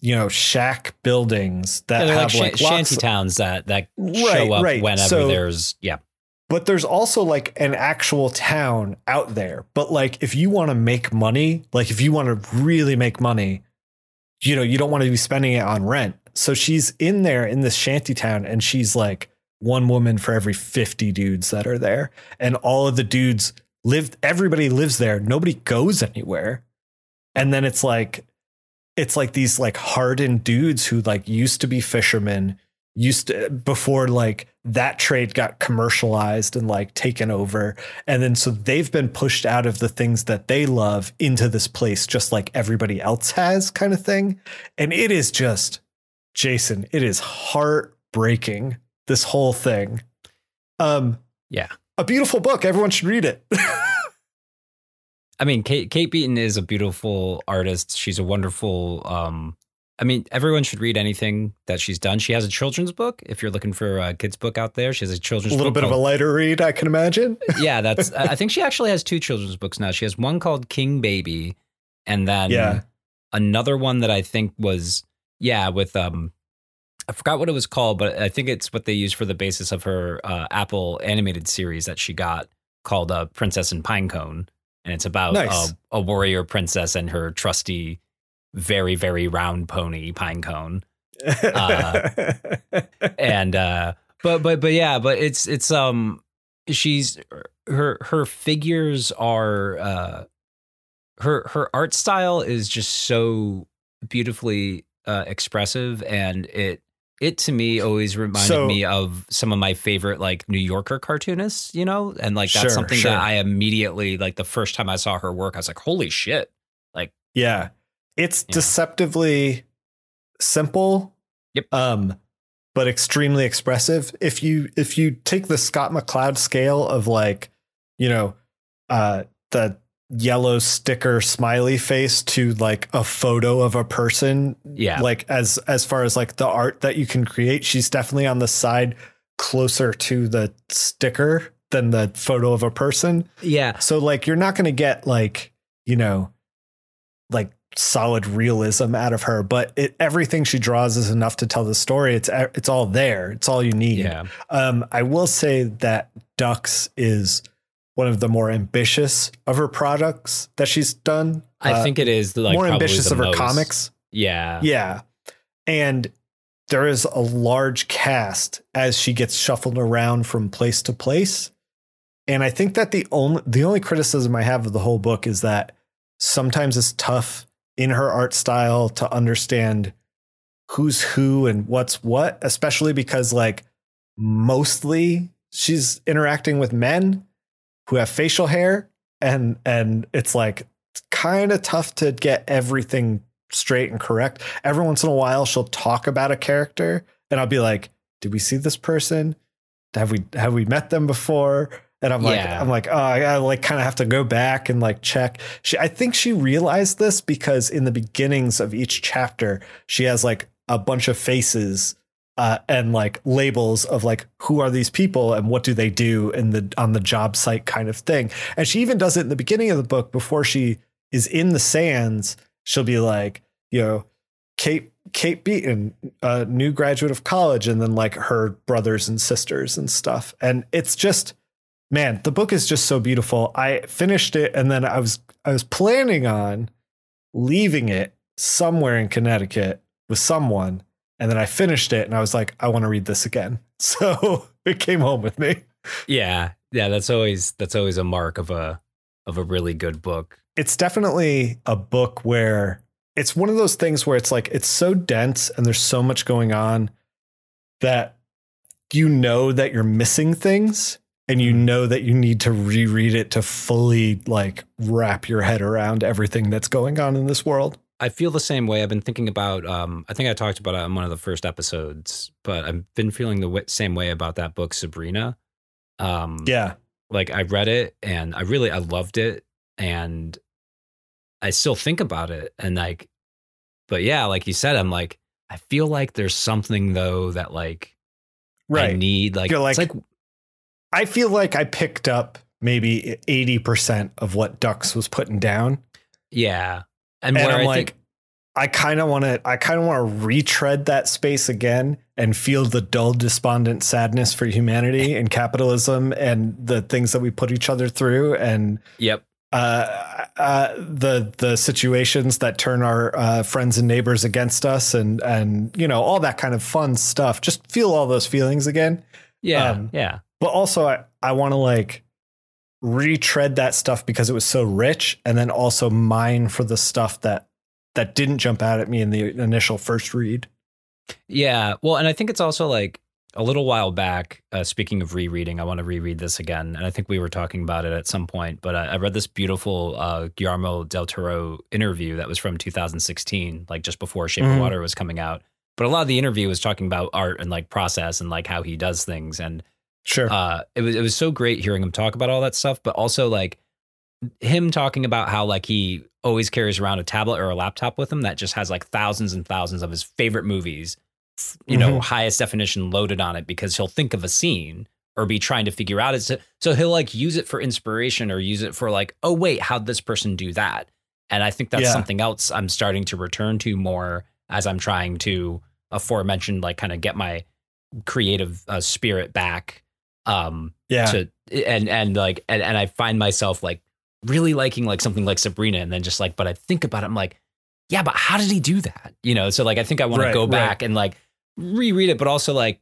S1: you know shack buildings that
S2: Yeah,
S1: have
S2: like,
S1: like,
S2: shan- shanty towns that that
S1: Right,
S2: show up
S1: right.
S2: whenever
S1: So-
S2: there's yeah.
S1: but there's also like an actual town out there. But like if you want to make money, like if you want to really make money, you know, you don't want to be spending it on rent. So she's in there in this shanty town and she's like one woman for every 50 dudes that are there. And all of the dudes live everybody lives there. Nobody goes anywhere. And then it's like it's like these like hardened dudes who like used to be fishermen used to before like that trade got commercialized and like taken over and then so they've been pushed out of the things that they love into this place just like everybody else has kind of thing and it is just jason it is heartbreaking this whole thing um
S2: Yeah.
S1: a beautiful book everyone should read it
S2: I mean, Kate, Kate Beaton is a beautiful artist. She's a wonderful. Um, I mean, everyone should read anything that she's done. She has a children's book. If you're looking for a kids book out there, she has a children's book.
S1: a little bit of a lighter read i can imagine
S2: yeah, that's. I think she actually has two children's books now. She has one called King Baby, and then
S1: Yeah.
S2: another one that I think was yeah with um. I forgot what it was called, but I think it's what they used for the basis of her uh, Apple animated series that she got called uh, Princess and Pinecone. And it's about
S1: Nice.
S2: a warrior princess and her trusty, very, very round pony, Pinecone. Uh, and uh but but but yeah but it's it's um she's her her figures are uh her her art style is just so beautifully uh expressive and it it to me always reminded
S1: So-
S2: me of some of my favorite like New Yorker cartoonists, you know? And like that's
S1: Sure,
S2: something
S1: sure.
S2: that I immediately like the first time I saw her work, I was like, holy shit.
S1: Like yeah. It's
S2: Yeah.
S1: deceptively simple.
S2: Yep.
S1: Um, but extremely expressive. If you if you take the Scott McCloud scale of like, you know, uh the yellow sticker smiley face to like a photo of a person,
S2: Yeah.
S1: like as as far as like the art that you can create, she's definitely on the side closer to the sticker than the photo of a person.
S2: yeah.
S1: So like you're not going to get like, you know, like solid realism out of her, but it, everything she draws is enough to tell the story. It's it's all there. It's all you need.
S2: Yeah.
S1: Um I will say that Ducks is one of the more ambitious of her products that she's done.
S2: I
S1: Uh,
S2: think it is like
S1: more ambitious of her
S2: most-
S1: comics.
S2: Yeah.
S1: Yeah. And there is a large cast as she gets shuffled around from place to place. And I think that the only the only criticism I have of the whole book is that sometimes it's tough in her art style to understand who's who and what's what, especially because like mostly she's interacting with men who have facial hair and and it's like kind of tough to get everything straight and correct. Every once in a while she'll talk about a character and I'll be like, "Did we see this person? Have we have we met them before?" And I'm like
S2: Yeah.
S1: I'm like, "Oh, I gotta like kind of have to go back and like check." She I think she realized this because in the beginnings of each chapter, she has like a bunch of faces uh, and like labels of like who are these people and what do they do in the on the job site kind of thing. And she even does it in the beginning of the book before she is in the sands. She'll be like, you know, Kate Kate Beaton, a new graduate of college, and then like her brothers and sisters and stuff. And it's just man, the book is just so beautiful. I finished it and then I was I was planning on leaving it somewhere in Connecticut with someone and then I finished it and I was like, I want to read this again. So it came home with me.
S2: Yeah. Yeah. That's always that's always a mark of a of a really good book.
S1: It's definitely a book where it's one of those things where it's like it's so dense and there's so much going on that you know that you're missing things and you know that you need to reread it to fully like wrap your head around everything that's going on in this world.
S2: I feel the same way. I've been thinking about. Um, I think I talked about it on one of the first episodes, but I've been feeling the w- same way about that book, Sabrina. Um,
S1: Yeah.
S2: like I read it and I really I loved it, and I still think about it, and like, but yeah, like you said, I'm like, I feel like there's something though that like
S1: right.
S2: I need like
S1: You're
S2: it's
S1: like-
S2: like
S1: I feel like I picked up maybe 80% of what Ducks was putting down.
S2: yeah, and,
S1: and I'm
S2: I
S1: like,
S2: think
S1: I kind of want to, I kind of want to retread that space again and feel the dull, despondent sadness for humanity and capitalism and the things that we put each other through and
S2: yep,
S1: uh, uh, the the situations that turn our uh, friends and neighbors against us and and you know all that kind of fun stuff. Just feel all those feelings again.
S2: yeah,
S1: Um,
S2: yeah,
S1: But also, I I want to like retread that stuff because it was so rich, and then also mine for the stuff that that didn't jump out at me in the initial first read.
S2: Yeah. Well, and I think it's also like a little while back, uh, speaking of rereading, I want to reread this again. And I think we were talking about it at some point, but I, I read this beautiful uh, Guillermo del Toro interview that was from 2016, like just before Shape
S1: Mhm.
S2: of Water was coming out. But a lot of the interview was talking about art and like process and like how he does things. And
S1: Sure.
S2: uh, it was it was so great hearing him talk about all that stuff, but also like him talking about how like he always carries around a tablet or a laptop with him that just has like thousands and thousands of his favorite movies, you know,
S1: Mhm.
S2: highest definition loaded on it because he'll think of a scene or be trying to figure out it. So, so he'll like use it for inspiration or use it for like, oh wait, how'd this person do that? And I think that's
S1: Yeah.
S2: something else I'm starting to return to more as I'm trying to aforementioned like kind of get my creative uh, spirit back um
S1: yeah.
S2: to and and like and, and I find myself like really liking like something like Sabrina and then just like but I think about it I'm like yeah but how did he do that you know so like I think I want
S1: Right,
S2: to go
S1: right.
S2: back and like reread it but also like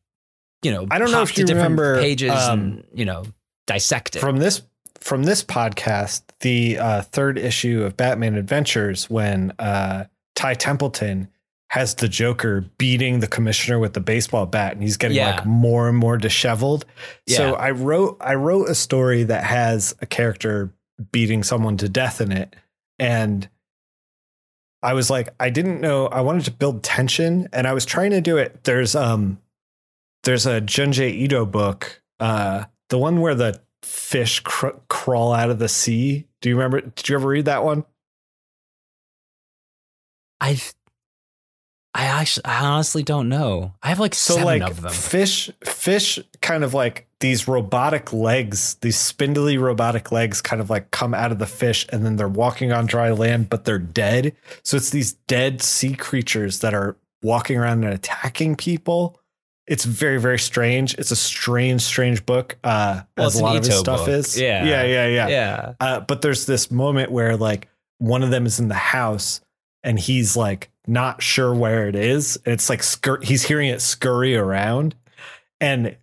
S2: you know
S1: I don't know if
S2: to
S1: you
S2: different
S1: remember,
S2: pages
S1: um,
S2: and you know dissect it
S1: From this from this podcast, the uh, third issue of Batman Adventures, when uh, Ty Templeton has the Joker beating the commissioner with the baseball bat, and he's getting
S2: Yeah.
S1: like more and more disheveled. So I wrote I wrote a story that has a character beating someone to death in it, and I was like, I didn't know. I wanted to build tension, and I was trying to do it. There's um, there's a Junji Ito book, uh, the one where the fish cr- crawl out of the sea. Do you remember? Did you ever read that one?
S2: I I actually I honestly don't know. I have like
S1: So
S2: seven
S1: like
S2: of them.
S1: fish, fish, kind of like these robotic legs, these spindly robotic legs, kind of like come out of the fish, and then they're walking on dry land, but they're dead. So it's these dead sea creatures that are walking around and attacking people. It's very, very strange. It's a strange, strange book. Uh,
S2: Well,
S1: as a lot of his stuff
S2: book.
S1: is.
S2: Yeah.
S1: yeah, yeah, yeah.
S2: yeah.
S1: Uh, but there's this moment where like one of them is in the house and he's like not sure where it is. It's like scur- he's hearing it scurry around, and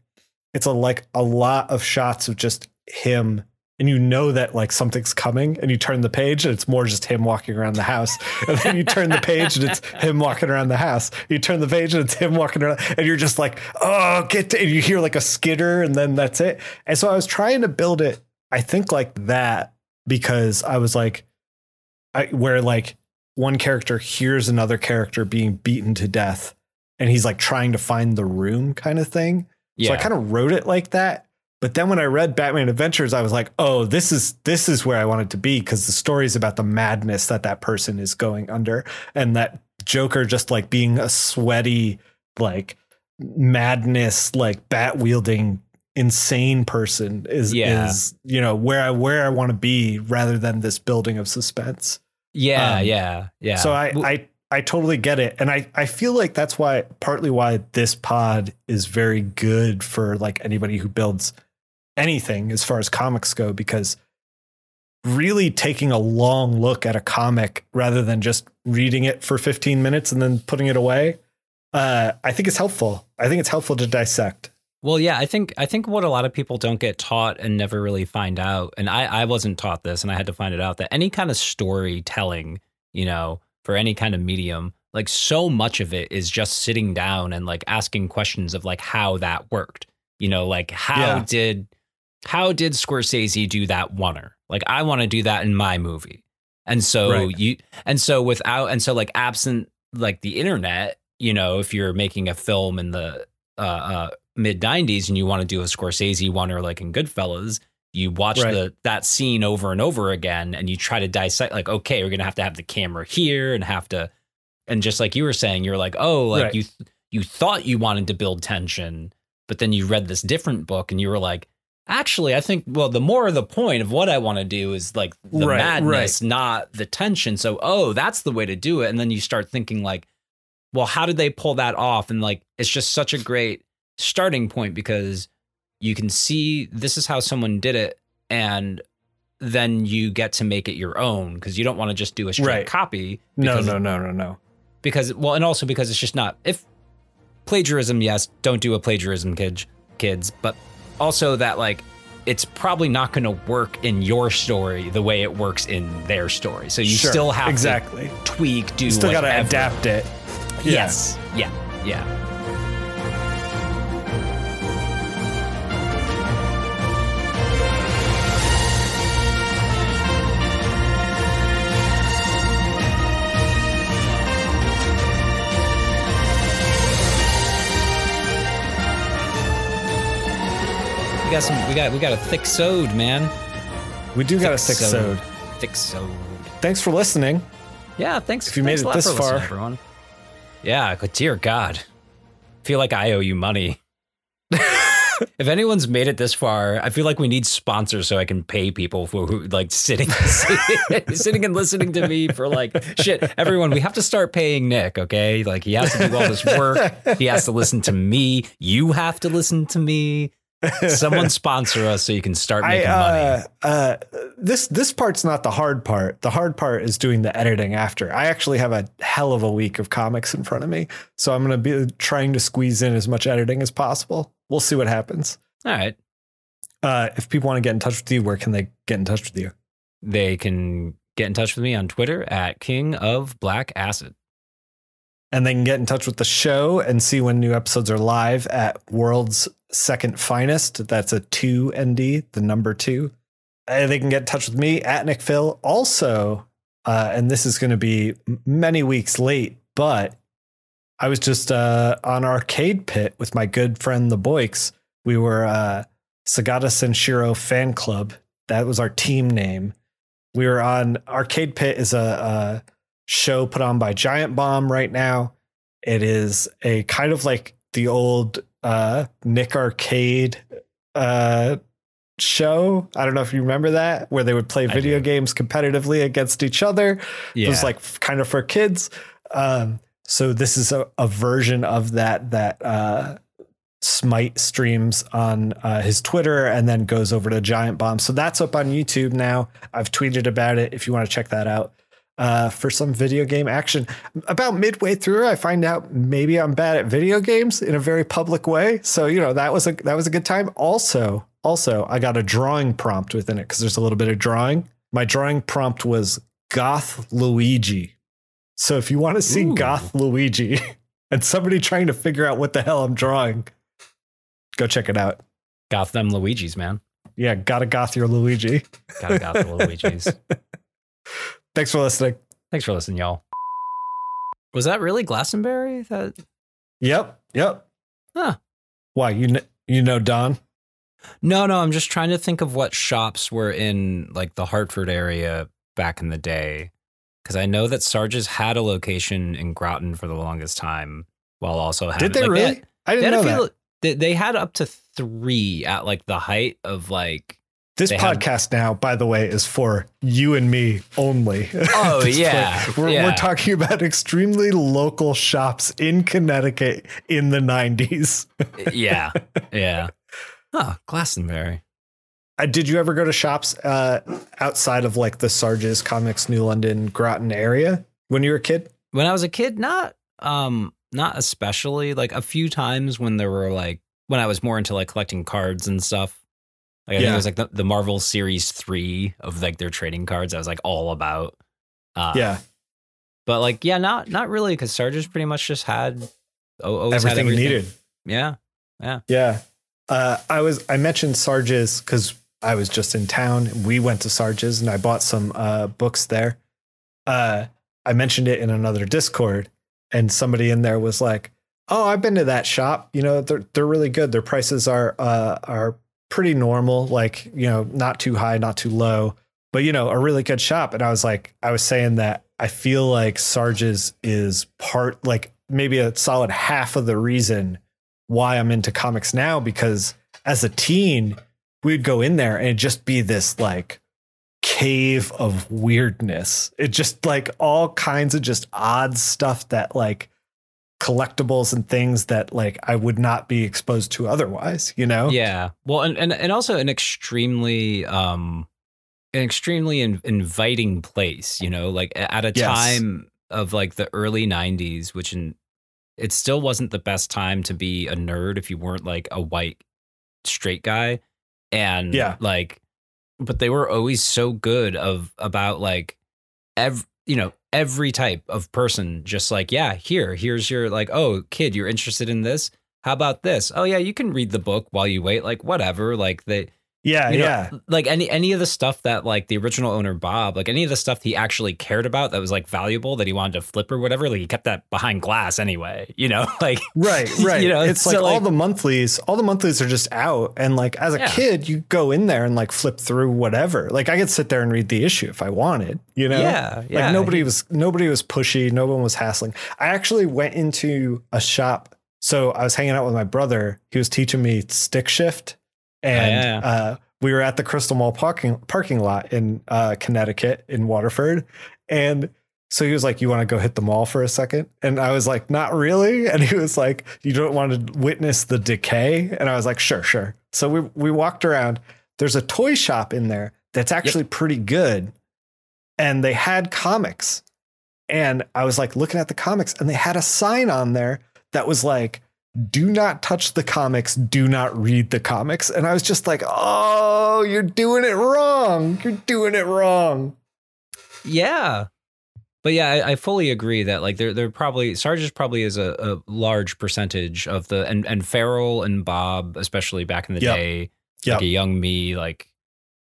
S1: it's a like a lot of shots of just him. And you know that like something's coming, and you turn the page, and it's more just him walking around the house. And then you turn the page, and it's him walking around the house. You turn the page, and it's him walking around, and you're just like, oh, get! To, and you hear like a skitter, and then that's it. And so I was trying to build it, I think like that, because I was like, I where like one character hears another character being beaten to death, and he's like trying to find the room, kind of thing.
S2: Yeah.
S1: So I kind of wrote it like that. But then when I read Batman Adventures, I was like, oh, this is this is where I want it to be because the story is about the madness that that person is going under, and that Joker just like being a sweaty, like madness, like bat wielding, insane person is
S2: Yeah.
S1: is you know where I where I want to be rather than this building of suspense.
S2: Yeah,
S1: um,
S2: yeah, yeah.
S1: So I, I I totally get it. And I, I feel like that's why partly why this pod is very good for like anybody who builds anything as far as comics go, because really taking a long look at a comic rather than just reading it for 15 minutes and then putting it away, uh, I think it's helpful. I think it's helpful to dissect.
S2: Well, yeah, I think I think what a lot of people don't get taught and never really find out, and I I wasn't taught this, and I had to find it out that any kind of storytelling, you know, for any kind of medium, like so much of it is just sitting down and like asking questions of like how that worked. You know, like how
S1: Yeah.
S2: did how did Scorsese do that oner? Like I want to do that in my movie. And so
S1: Right.
S2: you and so without and so like absent like the internet, you know, if you're making a film in the uh, uh mid 90s and you want to do a Scorsese one or like in Goodfellas, you watch
S1: Right.
S2: the that scene over and over again and you try to dissect like okay, we're going to have to have the camera here and have to and just like you were saying, you're like, "Oh, like
S1: Right.
S2: you you thought you wanted to build tension, but then you read this different book and you were like, actually, I think well, the more the point of what I want to do is like the
S1: Right,
S2: madness, not the tension. So, oh, that's the way to do it. And then you start thinking like, well, how did they pull that off? And like, it's just such a great starting point because you can see this is how someone did it, and then you get to make it your own because you don't want to just do a straight
S1: Right.
S2: copy.
S1: No,
S2: because-
S1: no, no, no, no.
S2: because well and also because it's just not if plagiarism yes don't do a plagiarism kids kids but also that like it's probably not going to work in your story the way it works in their story so you
S1: Sure,
S2: still have
S1: exactly.
S2: to tweak do
S1: You still got to adapt it. Yeah.
S2: yes yeah yeah we got some we got we got a thick sode man
S1: We do got a thick
S2: sode. thick sode
S1: Thanks for listening.
S2: Yeah, thanks.
S1: If you made it this far.
S2: everyone. Yeah, good dear God, feel like I owe you money. if anyone's made it this far, I feel like we need sponsors so I can pay people for who like sitting, sitting and listening to me for like shit. Everyone, we have to start paying Nick. Okay, like he has to do all this work. He has to listen to me. You have to listen to me. Someone sponsor us so you can start
S1: I
S2: making money.
S1: uh, uh, this this part's not the hard part. The hard part is doing the editing after. I actually have a hell of a week of comics in front of me, so I'm going to be trying to squeeze in as much editing as possible. We'll see what happens.
S2: All right.
S1: Uh, if people want to get in touch with you, where can they get in touch with you?
S2: They can get in touch with me on Twitter at King of Black Acid.
S1: And they can get in touch with the show and see when new episodes are live at World's Second Finest. That's a two ND, the number two. And they can get in touch with me at Nick Phil. Also, uh, and this is going to be many weeks late, but I was just uh, on Arcade Pit with my good friend the Boyks. We were uh, Segata Sanshiro Fan Club. That was our team name. We were on Arcade Pit is a, a show put on by Giant Bomb right now. It is a kind of like the old uh, Nick Arcade uh, show. I don't know if you remember that, where they would play video games competitively against each other.
S2: Yeah.
S1: It was like kind of for kids. Um, so this is a, a version of that that uh, Smite streams on uh, his Twitter and then goes over to Giant Bomb. So that's up on YouTube now. I've tweeted about it if you want to check that out. Uh, for some video game action. About midway through, I find out maybe I'm bad at video games in a very public way. So you know that was a that was a good time. Also, also I got a drawing prompt within it because there's a little bit of drawing. My drawing prompt was Goth Luigi. So if you want to see
S2: Ooh.
S1: Goth Luigi and somebody trying to figure out what the hell I'm drawing, go check it out.
S2: Goth them Luigi's, man.
S1: Yeah, gotta goth your Luigi.
S2: Gotta goth the Luigi's.
S1: Thanks for listening.
S2: Thanks for listening, y'all. Was that really Glastonbury? That
S1: Yep, yep.
S2: Huh.
S1: Why you kn- you know Don?
S2: No, no, I'm just trying to think of what shops were in like the Hartford area back in the day. Cause I know that Sarge's had a location in Groton for the longest time while also having
S1: Did they
S2: like,
S1: really?
S2: had-
S1: I
S2: they
S1: didn't know
S2: few-
S1: that.
S2: They, they had up to three at like the height of like
S1: This
S2: they have-
S1: podcast now, by the way, is for you and me only.
S2: Oh, yeah.
S1: We're,
S2: yeah.
S1: we're talking about extremely local shops in Connecticut in the 90s.
S2: yeah, yeah. Oh, Glastonbury.
S1: Uh, did you ever go to shops uh, outside of like the Sarge's Comics New London Groton area when you were a kid?
S2: When I was a kid, not um not especially like a few times when there were like when I was more into like collecting cards and stuff. Like I think
S1: Yeah.
S2: it was like the, the Marvel Series three of like their trading cards. I was like all about. Uh,
S1: yeah,
S2: but like yeah, not not really because Sarge's pretty much just had always
S1: everything, you
S2: everything.
S1: needed.
S2: Yeah.
S1: Yeah, Yeah. Uh, I was I mentioned Sarge's because I was just in town. We went to Sarge's and I bought some uh, books there. Uh, I mentioned it in another Discord, and somebody in there was like, "Oh, I've been to that shop. You know, they're they're really good. Their prices are uh, are pretty normal. Like you know, not too high, not too low, but you know, a really good shop." And I was like, I was saying that I feel like Sarge's is part like maybe a solid half of the reason why I'm into comics now because as a teen, we'd go in there and it'd just be this like cave of weirdness. It just like all kinds of just odd stuff that like collectibles and things that like I would not be exposed to otherwise, you know?
S2: yeah. Well, and and and also an extremely um an extremely in, inviting place. You know, like at a
S1: Yes.
S2: time of like the early '90s, which in it still wasn't the best time to be a nerd if you weren't like a white straight guy, and
S1: Yeah.
S2: like, but they were always so good of about like ev you know every type of person just like yeah here here's your like oh kid you're interested in this. How about this? Oh yeah you can read the book while you wait like whatever like they
S1: Yeah,
S2: you know,
S1: yeah.
S2: like any any of the stuff that like the original owner Bob, like any of the stuff he actually cared about that was like valuable that he wanted to flip or whatever, like he kept that behind glass anyway. You know, like
S1: Right, right.
S2: You know,
S1: it's
S2: so,
S1: like, all the monthlies, all the monthlies are just out. And like as a
S2: Yeah.
S1: kid, you go in there and like flip through whatever. Like I could sit there and read the issue if I wanted, you know?
S2: Yeah, yeah.
S1: Like nobody was nobody was pushy, no one was hassling. I actually went into a shop. So I was hanging out with my brother. He was teaching me stick shift. And
S2: yeah.
S1: uh, we were at the Crystal Mall parking parking lot in uh, Connecticut in Waterford. And so he was like, You want to go hit the mall for a second? And I was like, Not really. And he was like, You don't want to witness the decay? And I was like, Sure, sure. So we, we walked around. There's a toy shop in there that's actually pretty good. And they had comics. And I was like looking at the comics, and they had a sign on there that was like, do not touch the comics, do not read the comics. And I was just like, oh, you're doing it wrong. You're doing it wrong.
S2: Yeah. But yeah, I, I fully agree that like there, there probably Sarge probably is a, a large percentage of the and and Farrell and Bob, especially back in the
S1: Yep.
S2: day,
S1: Yep.
S2: like a young me, like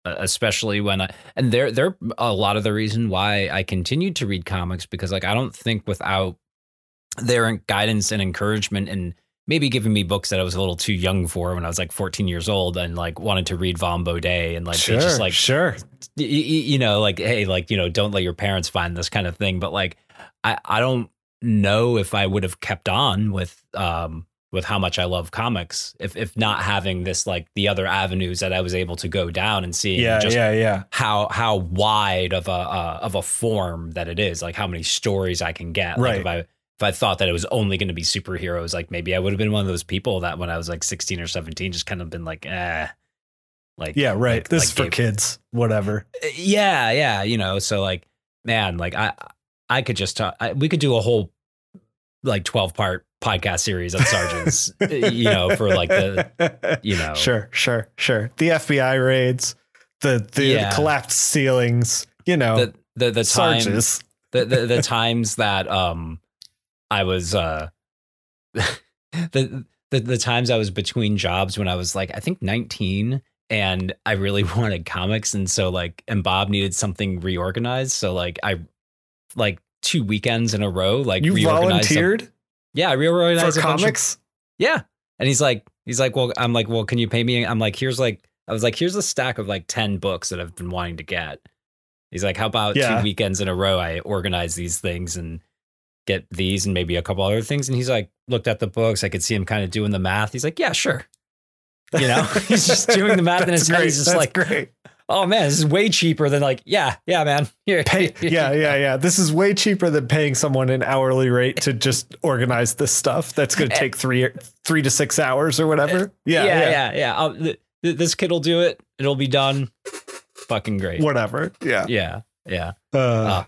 S2: especially when I and they're they're a lot of the reason why I continued to read comics because like I don't think without their guidance and encouragement and maybe giving me books that I was a little too young for when I was like 14 years old and like wanted to read Von Baudet and like they
S1: sure,
S2: just like
S1: sure.
S2: y- y- you know, like, hey, like, you know, don't let your parents find this kind of thing. But like, I, I don't know if I would have kept on with, um, with how much I love comics, if if not having this like the other avenues that I was able to go down and seeing
S1: Yeah,
S2: just
S1: yeah, yeah.
S2: how how wide of a uh, of a form that it is, like how many stories I can get.
S1: Right.
S2: Like if I if I thought that it was only going to be superheroes, like maybe I would have been one of those people that when I was like sixteen or seventeen, just kind of been like, eh, like
S1: Yeah, right.
S2: like-
S1: this
S2: like
S1: is for
S2: gave-
S1: kids. Whatever.
S2: yeah yeah you know so like man like i i could just talk I, we could do a whole like 12 part podcast series on Sarge's you know for like the you know
S1: Sure, sure, sure. The FBI raids, the the,
S2: Yeah.
S1: collapsed ceilings, you know,
S2: the the the time the, the the times that um i was uh the, the the times i was between jobs when i was like i think 19 and i really wanted comics and so like and bob needed something reorganized so like i like two weekends in a row like
S1: You
S2: some-
S1: volunteered
S2: yeah i reorganized
S1: for
S2: bunch of-
S1: comics?
S2: yeah and he's like he's like well i'm like well can you pay me i'm like here's like i was like here's a stack of like 10 books that i've been wanting to get he's like how about
S1: Yeah.
S2: two weekends in a row i organize these things and get these and maybe a couple other things. And he's like looked at the books. I could see him kind of doing the math. He's like yeah sure. You know? He's just doing the math in his head he's just
S1: That's
S2: like
S1: great.
S2: oh man this is way cheaper than like yeah yeah man. Here.
S1: Pay, yeah, yeah, yeah. This is way cheaper than paying someone an hourly rate to just organize this stuff. That's going to take three, three to six hours or whatever. Yeah,
S2: yeah
S1: yeah,
S2: yeah yeah, th- th- this kid will do it. It'll be done. Fucking great.
S1: Whatever. Yeah.
S2: yeah yeah.
S1: Uh,
S2: Uh,